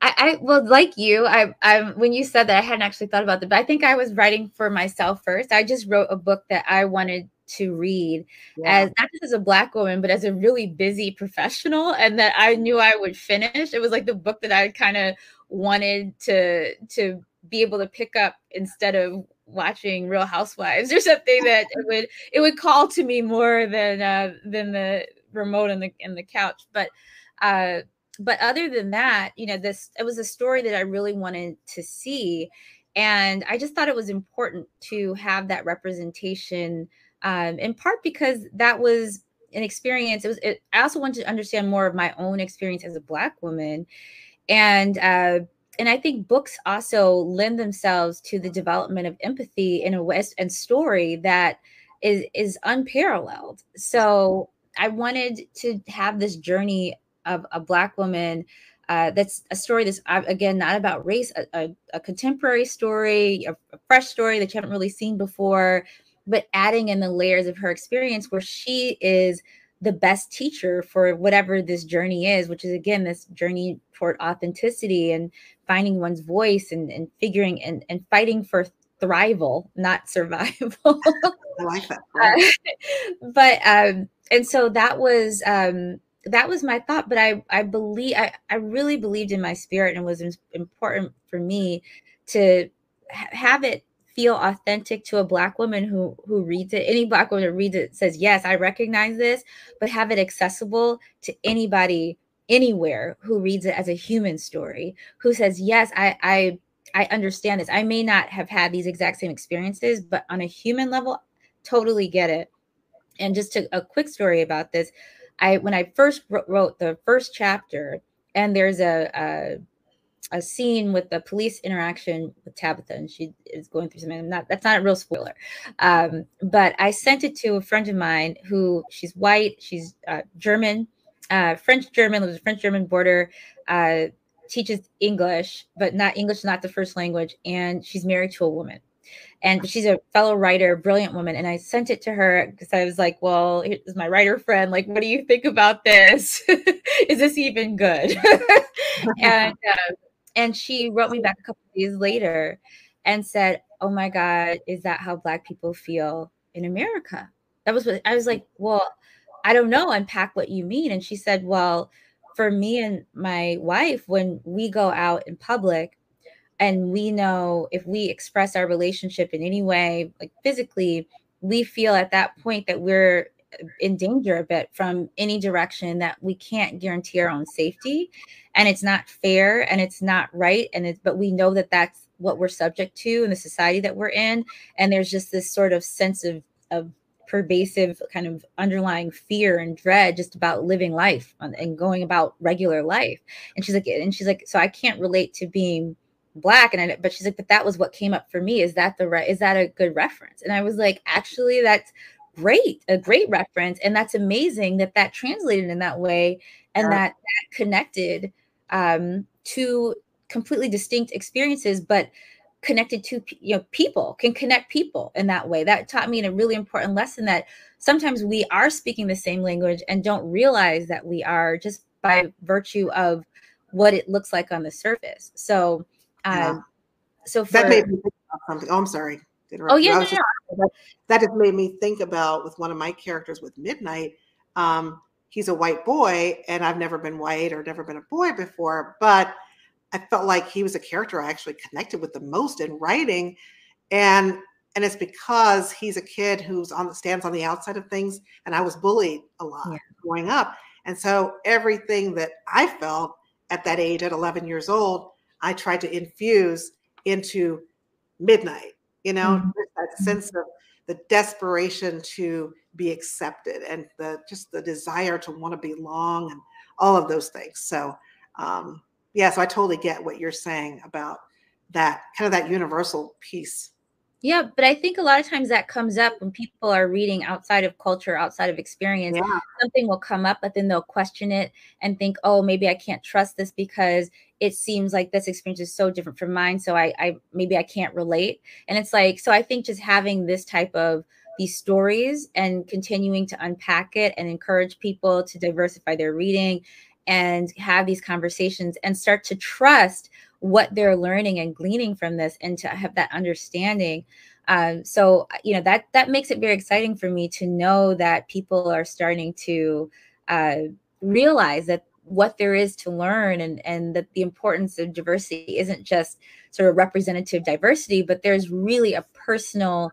I, I well, like you, I, I when you said that, I hadn't actually thought about that, but I think I was writing for myself first. I just wrote a book that I wanted to read yeah. as not just as a black woman, but as a really busy professional, and that I knew I would finish. It was like the book that I kind of wanted to to be able to pick up instead of watching Real Housewives *laughs* or something that it would it would call to me more than uh, than the remote and the in the couch. But uh, but other than that, you know, this it was a story that I really wanted to see, and I just thought it was important to have that representation um, in part because that was an experience. It was. It, I also wanted to understand more of my own experience as a Black woman, and uh, and I think books also lend themselves to the development of empathy in a way and story that is is unparalleled. So I wanted to have this journey of a Black woman. Uh, that's a story that's uh, again not about race, a, a, a contemporary story, a, a fresh story that you haven't really seen before but adding in the layers of her experience where she is the best teacher for whatever this journey is, which is again this journey toward authenticity and finding one's voice and, and figuring and, and fighting for thrival, not survival.
I like that. *laughs*
Uh, but um, and so that was um that was my thought. But I I believe I, I really believed in my spirit and it was important for me to ha- have it feel authentic to a black woman who who reads it any black woman who reads it says yes i recognize this but have it accessible to anybody anywhere who reads it as a human story who says yes i i i understand this i may not have had these exact same experiences but on a human level totally get it and just to, a quick story about this i when i first wrote the first chapter and there's a, a a scene with the police interaction with Tabitha, and she is going through something. not that's not a real spoiler, um, but I sent it to a friend of mine who she's white, she's uh, German, uh, French German, lives a French German border, uh, teaches English, but not English, not the first language, and she's married to a woman. And she's a fellow writer, brilliant woman. And I sent it to her because I was like, well, here's my writer friend. Like, what do you think about this? *laughs* is this even good? *laughs* and uh, and she wrote me back a couple days later and said, Oh my God, is that how Black people feel in America? That was what I was like, Well, I don't know, unpack what you mean. And she said, Well, for me and my wife, when we go out in public and we know if we express our relationship in any way, like physically, we feel at that point that we're uh, in danger a bit from any direction that we can't guarantee our own safety. And it's not fair and it's not right and it's but we know that that's what we're subject to in the society that we're in. And there's just this sort of sense of of pervasive kind of underlying fear and dread just about living life and going about regular life. And she's like and she's like so i can't relate to being black and I, but she's like but that was what came up for me is that the right is that a good reference and i was like actually that's great, a great reference. And that's amazing that that translated in that way and yeah. that, that connected um, to completely distinct experiences, but connected to you know people can connect people in that way that taught me a really important lesson that sometimes we are speaking the same language and don't realize that we are just by virtue of what it looks like on the surface so um yeah. so
for, that made me think about something oh i'm sorry
oh yeah,
yeah. Just, that just made me think about with one of my characters with Midnight. Um, he's a white boy and I've never been white or never been a boy before, but I felt like he was a character I actually connected with the most in writing. And and it's because he's a kid who's on the stands on the outside of things and I was bullied a lot yeah. growing up. And so everything that I felt at that age at 11 years old, I tried to infuse into midnight, you know, mm-hmm. that mm-hmm. sense of the desperation to be accepted and the just the desire to want to belong and all of those things. So um yeah, so I totally get what you're saying about that kind of that universal piece.
Yeah, but I think a lot of times that comes up when people are reading outside of culture, outside of experience. Yeah. Something will come up, but then they'll question it and think, "Oh, maybe I can't trust this because it seems like this experience is so different from mine. So I, I maybe I can't relate." And it's like, so I think just having this type of these stories and continuing to unpack it and encourage people to diversify their reading and have these conversations and start to trust what they're learning and gleaning from this and to have that understanding. Um, so you know that that makes it very exciting for me to know that people are starting to uh, realize that what there is to learn and and that the importance of diversity isn't just sort of representative diversity but there's really a personal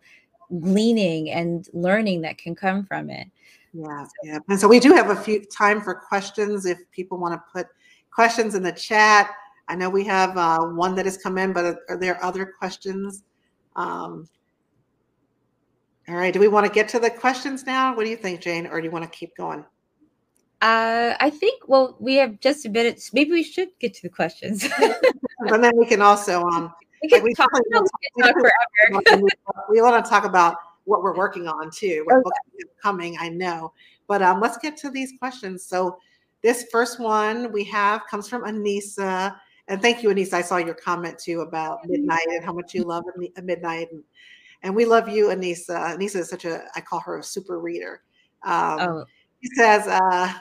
gleaning and learning that can come from it.
Yeah yeah. And so we do have a few time for questions if people want to put questions in the chat I know we have uh, one that has come in, but are there other questions? Um, all right. Do we want to get to the questions now? What do you think, Jayne? Or do you want to keep going?
Uh, I think, well, we have just a bit. Maybe we should get to the questions. *laughs*
and then we can also, um, we can like talk, we talk, talk forever. we want to talk about what we're working on too. What okay. coming, I know. But um, let's get to these questions. So this first one we have comes from Anissa. And thank you, Anissa. I saw your comment too about midnight and how much you love midnight. And, and we love you, Anissa. Anissa is such a, I call her a super reader. Um, oh. She says, uh,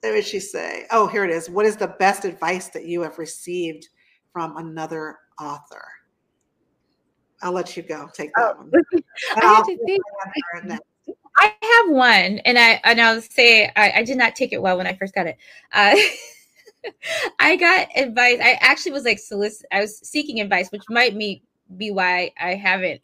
what did she say? Oh, here it is. What is the best advice that you have received from another author? I'll let you go. Take that oh. one. *laughs* I, have.
I have one, and I and I'll say I, I, did not take it well when I first got it. Uh, *laughs* *laughs* I got advice. I actually was like solicit. I was seeking advice, which might be be why I haven't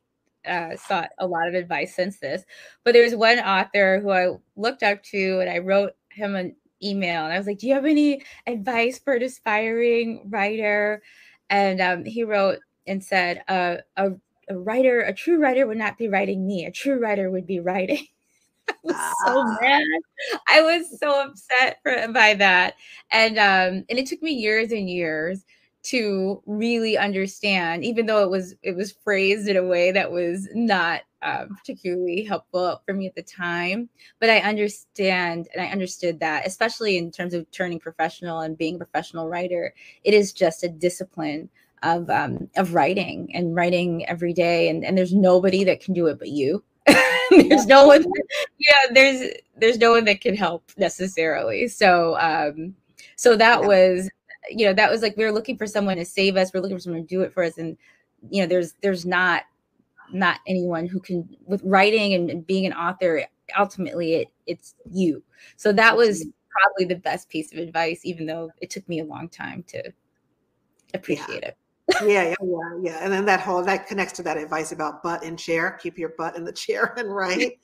uh, sought a lot of advice since this. But there was one author who I looked up to, and I wrote him an email, and I was like, "Do you have any advice for an aspiring writer?" And um, he wrote and said, uh, "A a writer, a true writer, would not be writing me. A true writer would be writing." I *laughs* was so ah. mad. I was so upset for, by that. And um and it took me years and years to really understand even though it was it was phrased in a way that was not uh, particularly helpful for me at the time but i understand and i understood that especially in terms of turning professional and being a professional writer it is just a discipline of um, of writing and writing every day and, and there's nobody that can do it but you *laughs* there's no one yeah there's there's no one that can help necessarily. So um so that was you know that was like we were looking for someone to save us. We're looking for someone to do it for us. And you know there's there's not not anyone who can with writing and, being an author ultimately it it's you. So that was probably the best piece of advice even though it took me a long time to appreciate yeah. it
yeah, yeah, yeah, yeah. And then that whole that connects to that advice about butt in chair. Keep your butt in the *laughs* chair and write.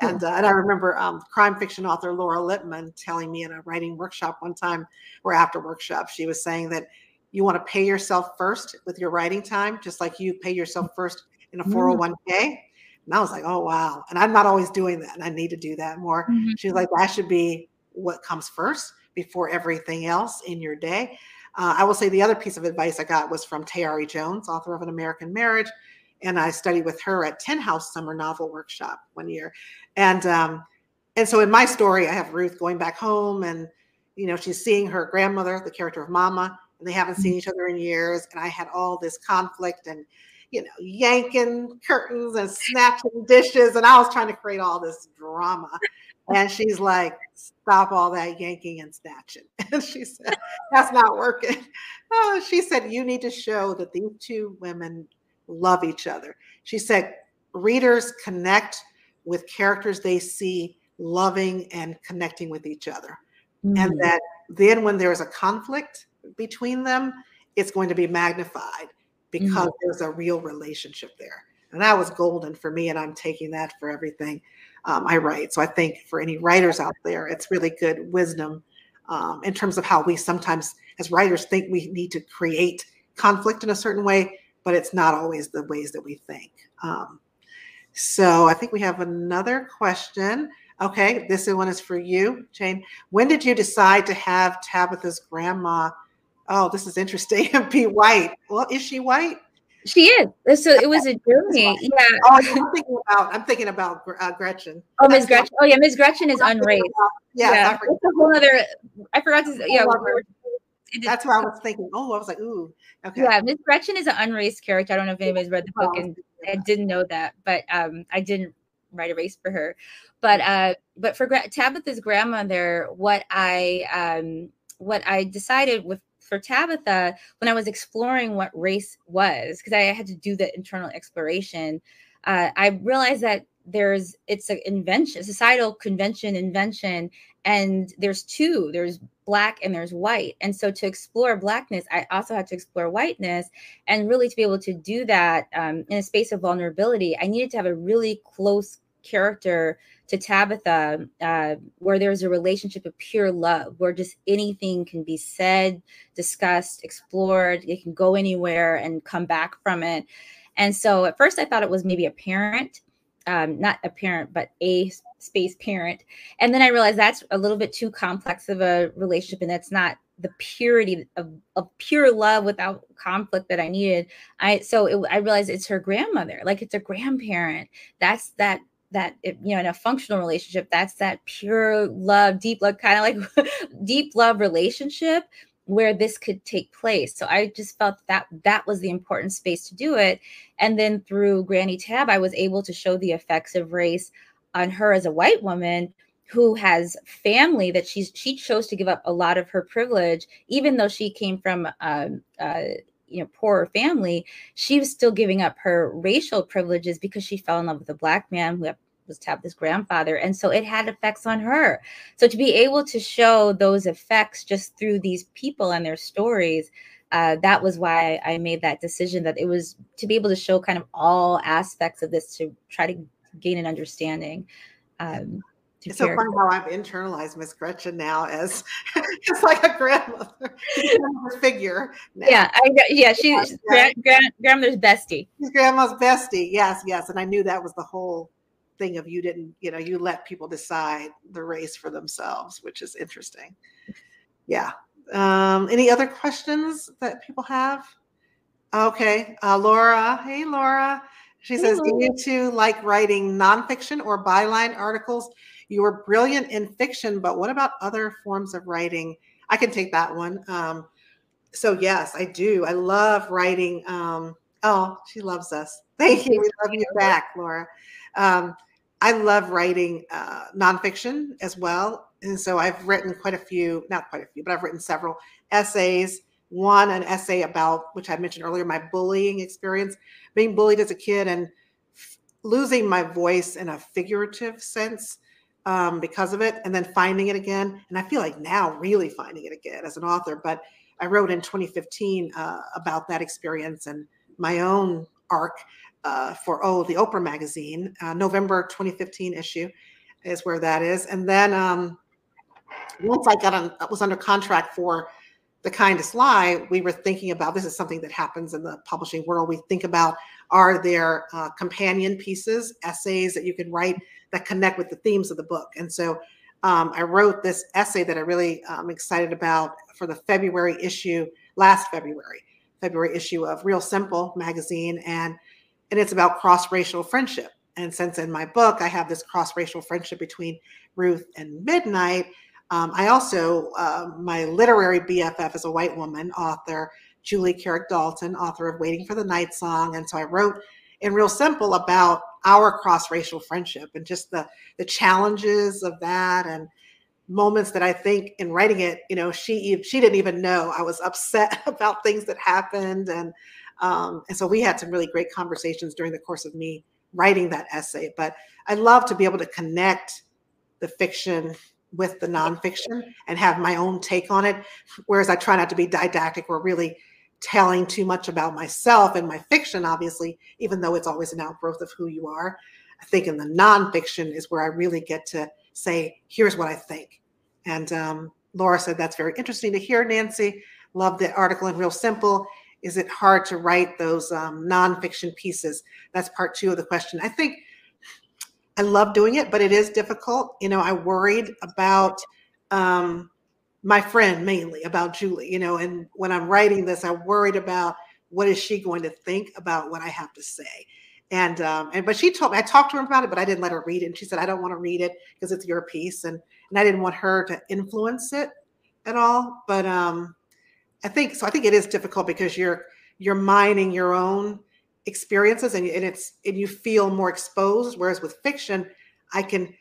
And uh, and I remember um, crime fiction author Laura Lippman telling me in a writing workshop one time, or after workshop, she was saying that you want to pay yourself first with your writing time, just like you pay yourself first in a 401k. Mm. And I was like, oh wow. And I'm not always doing that, and I need to do that more. Mm-hmm. She's like, that should be what comes first before everything else in your day. Uh, I will say the other piece of advice I got was from Tayari Jones, author of An American Marriage. And I studied with her at Tin House Summer Novel Workshop one year. And um, and so in my story, I have Ruth going back home and you know, she's seeing her grandmother, the character of Mama, and they haven't seen mm-hmm. each other in years. And I had all this conflict and you know, yanking curtains and snatching dishes. And I was trying to create all this drama. And she's like, stop all that yanking and snatching. *laughs* And she said, that's not working. *laughs* Oh, she said, you need to show that these two women love each other. She said, readers connect with characters they see loving and connecting with each other.
Mm-hmm.
And that then when there's a conflict between them, it's going to be magnified because
Mhm.
there's a real relationship there. And that was golden for me, and I'm taking that for everything um, I write. So I think for any writers out there, it's really good wisdom um, in terms of how we sometimes, as writers, think we need to create conflict in a certain way, but it's not always the ways that we think. Um, so I think we have another question. Okay, this one is for you, Jayne. When did you decide to have Tabitha's grandma? Oh, this is interesting. *laughs* Be white. Well, is she white?
She is. So it was a journey. Yeah.
Oh, I'm thinking about. I'm thinking about uh, Gretchen.
Oh, Miss Gretchen. Oh, yeah. Miss Gretchen is unraised.
about-
yeah.
I.
That's a whole other. I forgot to. Yeah.
Whole
we
other-
were- it-
That's what I was thinking. Oh, I was like, ooh, okay.
Yeah, Miss Gretchen is an unraised character. I don't know if anybody's read the book
Oh,
and I didn't know that, but um, I didn't write a race for her. But uh, but for Gra- Tabitha's grandmother, what I um, what I decided with for Tabitha when I was exploring what race was, because I had to do the internal exploration, uh, I realized that there's it's an invention, societal convention invention, and there's two. There's black and there's white. And so to explore blackness, I also had to explore whiteness. And really to be able to do that um, in a space of vulnerability, I needed to have a really close character to Tabitha, uh, where there's a relationship of pure love, where just anything can be said, discussed, explored, it can go anywhere and come back from it. And so at first I thought it was maybe a parent, um, not a parent, but a space parent. And then I realized that's a little bit too complex of a relationship, and that's not the purity of, of pure love without conflict that I needed. I so it, I realized it's her grandmother, like it's a grandparent. That's that that it, you know in a functional relationship that's that pure love deep love kind of like *laughs* deep love relationship where this could take place. So i just felt that that was the important space to do it. And then through granny tab i was able to show the effects of race on her as a white woman who has family that she's she chose to give up a lot of her privilege even though she came from um, uh, you know poorer family she was still giving up her racial privileges because she fell in love with a black man who was Tabitha's grandfather. And so it had effects on her. So to be able to show those effects just through these people and their stories, uh, that was why I made that decision that it was to be able to show kind of all aspects of this to try to gain an understanding. Um, to
It's so funny how I've internalized Miss Gretchen now as *laughs* it's like a grandmother, She's figure. Now.
Yeah, I, yeah, she,
Yeah.
grand, grand, grandmother's bestie.
She's grandma's bestie. Yes, yes. And I knew that was the whole thing of you didn't, you know, you let people decide the race for themselves, which is interesting. Yeah. Um, any other questions that people have? Okay. Uh, Laura. Hey, Laura. She says, Do you two like writing nonfiction or byline articles? You were brilliant in fiction, but what about other forms of writing? I can take that one. Um, so yes, I do. I love writing. Um, oh, she loves us. *laughs* Thank you. We love you *laughs* back, Laura. Um, I love writing uh, nonfiction as well, and so I've written quite a few, not quite a few, but I've written several essays. One, an essay about which I mentioned earlier, my bullying experience, being bullied as a kid, and f- losing my voice in a figurative sense um, because of it, and then finding it again. And I feel like now really finding it again as an author. But I wrote in 2015 uh, about that experience and my own arc uh, for oh the Oprah magazine, uh, November 2015 issue is where that is. And then um, once I got on, was under contract for the kindest lie, we were thinking about this is something that happens in the publishing world. We think about are there uh, companion pieces, essays that you can write that connect with the themes of the book. And so um, I wrote this essay that I really am excited about for the February issue, last February, February issue of Real Simple magazine, and and it's about cross-racial friendship. And since in my book I have this cross-racial friendship between Ruth and Midnight, um, I also uh, my literary BFF is a white woman author, Julie Carrick Dalton, author of Waiting for the Night Song, and so I wrote in Real Simple about our cross-racial friendship and just the the challenges of that and moments that I think in writing it, you know, she she didn't even know I was upset *laughs* about things that happened, and um, and so we had some really great conversations during the course of me writing that essay. But I love to be able to connect the fiction with the nonfiction and have my own take on it. Whereas I try not to be didactic or really telling too much about myself and my fiction, obviously, even though it's always an outgrowth of who you are. I think in the nonfiction is where I really get to say, here's what I think. And um, Laura said, that's very interesting to hear, Nancy. Love the article and Real Simple. Is it hard to write those um, nonfiction pieces? That's part two of the question. I think I love doing it, but it is difficult. You know, I worried about um, my friend mainly, about Julie, you know, and when I'm writing this, I worried about what is she going to think about what I have to say. And um, and but she told me I talked to her about it, but I didn't let her read it. And she said, I don't want to read it because it's your piece. And and I didn't want her to influence it at all. But um I think so. I think it is difficult because you're you're mining your own experiences and, and it's and you feel more exposed. Whereas with fiction, I can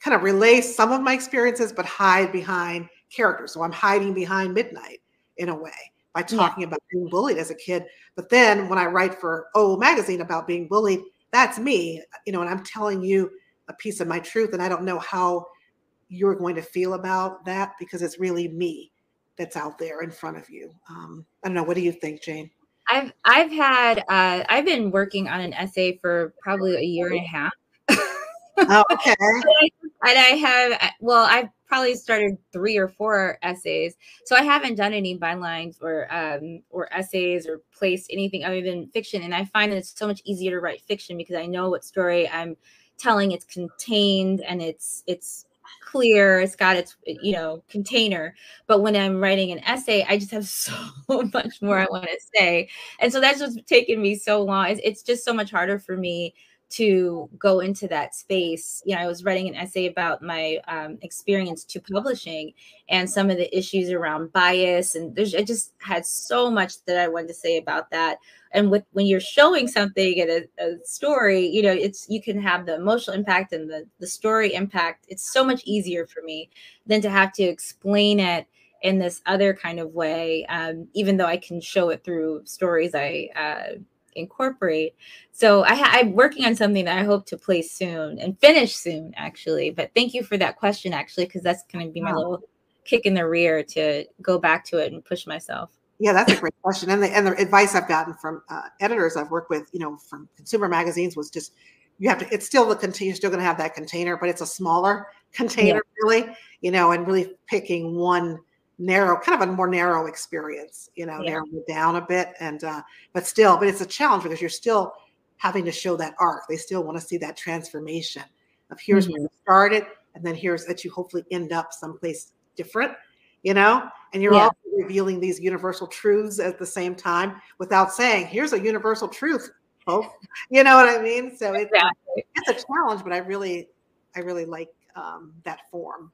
kind of relay some of my experiences, but hide behind characters. So I'm hiding behind Midnight in a way by talking yeah. about being bullied as a kid. But then when I write for O magazine about being bullied, that's me, you know, and I'm telling you a piece of my truth, and I don't know how you're going to feel about that because it's really me that's out there in front of you. Um, I don't know. What do you think, Jayne?
I've I've had uh, I've been working on an essay for probably a year and a half. *laughs*
oh, okay. *laughs*
and I have well, I've probably started three or four essays. So I haven't done any bylines or um, or essays or placed anything other than fiction. And I find that it's so much easier to write fiction because I know what story I'm telling. It's contained and it's it's clear it's got its you know container but when i'm writing an essay i just have *laughs* so much more i want to say and so that's what's taken me so long it's, it's just so much harder for me to go into that space. You know, I was writing an essay about my um, experience to publishing and some of the issues around bias, and there's I just had so much that I wanted to say about that. And with when you're showing something in a, a story, you know, it's you can have the emotional impact and the the story impact. It's so much easier for me than to have to explain it in this other kind of way. Um, even though I can show it through stories I uh, incorporate. So I, am working on something that I hope to place soon and finish soon, actually. But thank you for that question, actually, because that's going to be my wow. little kick in the rear to go back to it and push myself.
Yeah, that's a great question. And the and the advice I've gotten from uh, editors I've worked with, you know, from consumer magazines was just you have to. It's still the container. You're still going to have that container, but it's a smaller container, yeah. really. You know, and really picking one narrow, kind of a more narrow experience, you know, yeah. narrow it down a bit. And, uh, but still, but it's a challenge because you're still having to show that arc. They still want to see that transformation of here's mm-hmm. where you started, and then here's that you hopefully end up someplace different, you know, and you're yeah. also revealing these universal truths at the same time without saying, here's a universal truth. Oh, *laughs* you know what I mean? So it's, exactly. it's a challenge, but I really, I really like um, that form.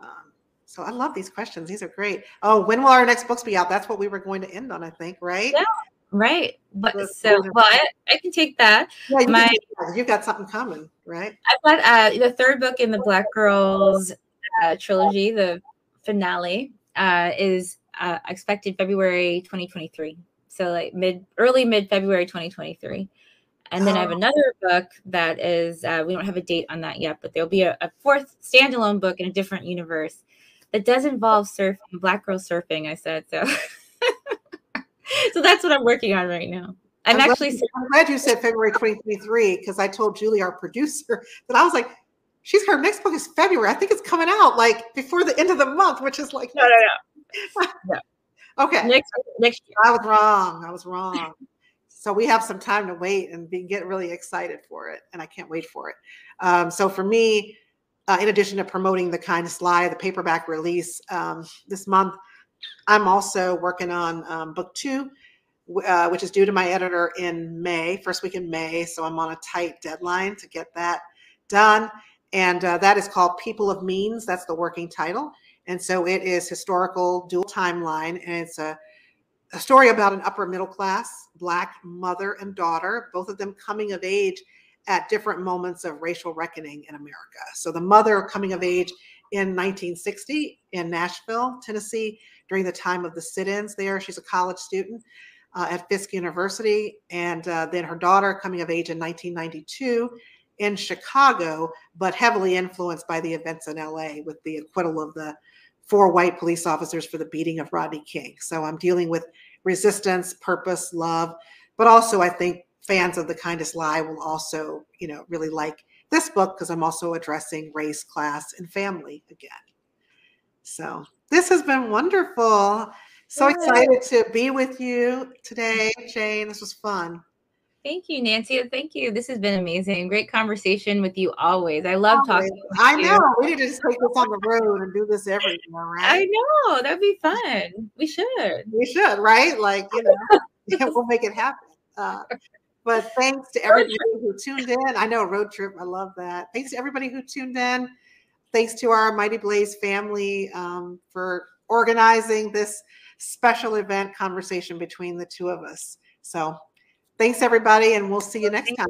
Um, so I love these questions. These are great. Oh, when will our next books be out? That's what we were going to end on, I think, right?
Yeah, right. But so, well, I, I, can take that.
Yeah, you My, you've got something coming, right?
I've got uh, the third book in the Black Girls uh, trilogy, the finale, uh, is uh, expected February 2023. So like mid, early mid February 2023. And then I have *gasps* another book that is, uh, we don't have a date on that yet, but there'll be a, a, fourth standalone book in a different universe it does involve surfing, black girl surfing. I said so. *laughs* so that's what I'm working on right now. I'm, I'm actually.
Glad, I'm glad you said February 2023 because I told Julie, our producer, that I was like, she's her next book is February. I think it's coming out like before the end of the month, which is like
no, no, no. *laughs*
no. Okay.
Next next year.
I was wrong. I was wrong. so we have some time to wait and be get really excited for it, and I can't wait for it. Um, so for me, uh, in addition to promoting the Kindest Lie, the paperback release um, this month, I'm also working on um, book two, uh, which is due to my editor in May, first week in May. So I'm on a tight deadline to get that done. And uh, that is called People of Means. That's the working title. And so it is historical dual timeline. And it's a, a story about an upper middle class Black mother and daughter, both of them coming of age at different moments of racial reckoning in America. So the mother coming of age in 1960 in Nashville, Tennessee, during the time of the sit-ins there. She's a college student uh, at Fisk University, and uh, then her daughter coming of age in 1992 in Chicago, but heavily influenced by the events in LA with the acquittal of the four white police officers for the beating of Rodney King. So I'm dealing with resistance, purpose, love, but also I think fans of The Kindest Lie will also, you know, really like this book because I'm also addressing race, class, and family again. So this has been wonderful. So excited to be with you today, Jayne. This was fun.
Thank you, Nancy. Thank you. This has been amazing. Great conversation with you always. I love always. talking.
I know. You. We need to just take this on the road and do this every right?
I know. That'd be fun. We should.
We should, right? Like, you know, *laughs* *laughs* we'll make it happen. Uh, but thanks to everybody who tuned in. I know road trip. I love that. Thanks to everybody who tuned in. Thanks to our Mighty Blaze family um, for organizing this special event conversation between the two of us. So Thanks, everybody, and we'll see you next time.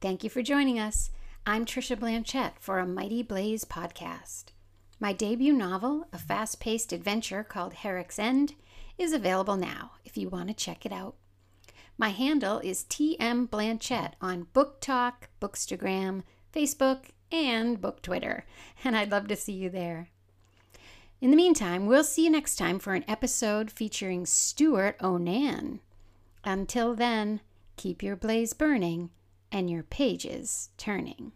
Thank you for joining us. I'm Trisha Blanchet for a Mighty Blaze podcast. My debut novel, a fast paced adventure called Herrick's End, is available now if you want to check it out. My handle is TM Blanchet on BookTok, Bookstagram, Facebook, and Book Twitter, *laughs* and I'd love to see you there. In the meantime, we'll see you next time for an episode featuring Stewart O'Nan. Until then, keep your blaze burning and your pages turning.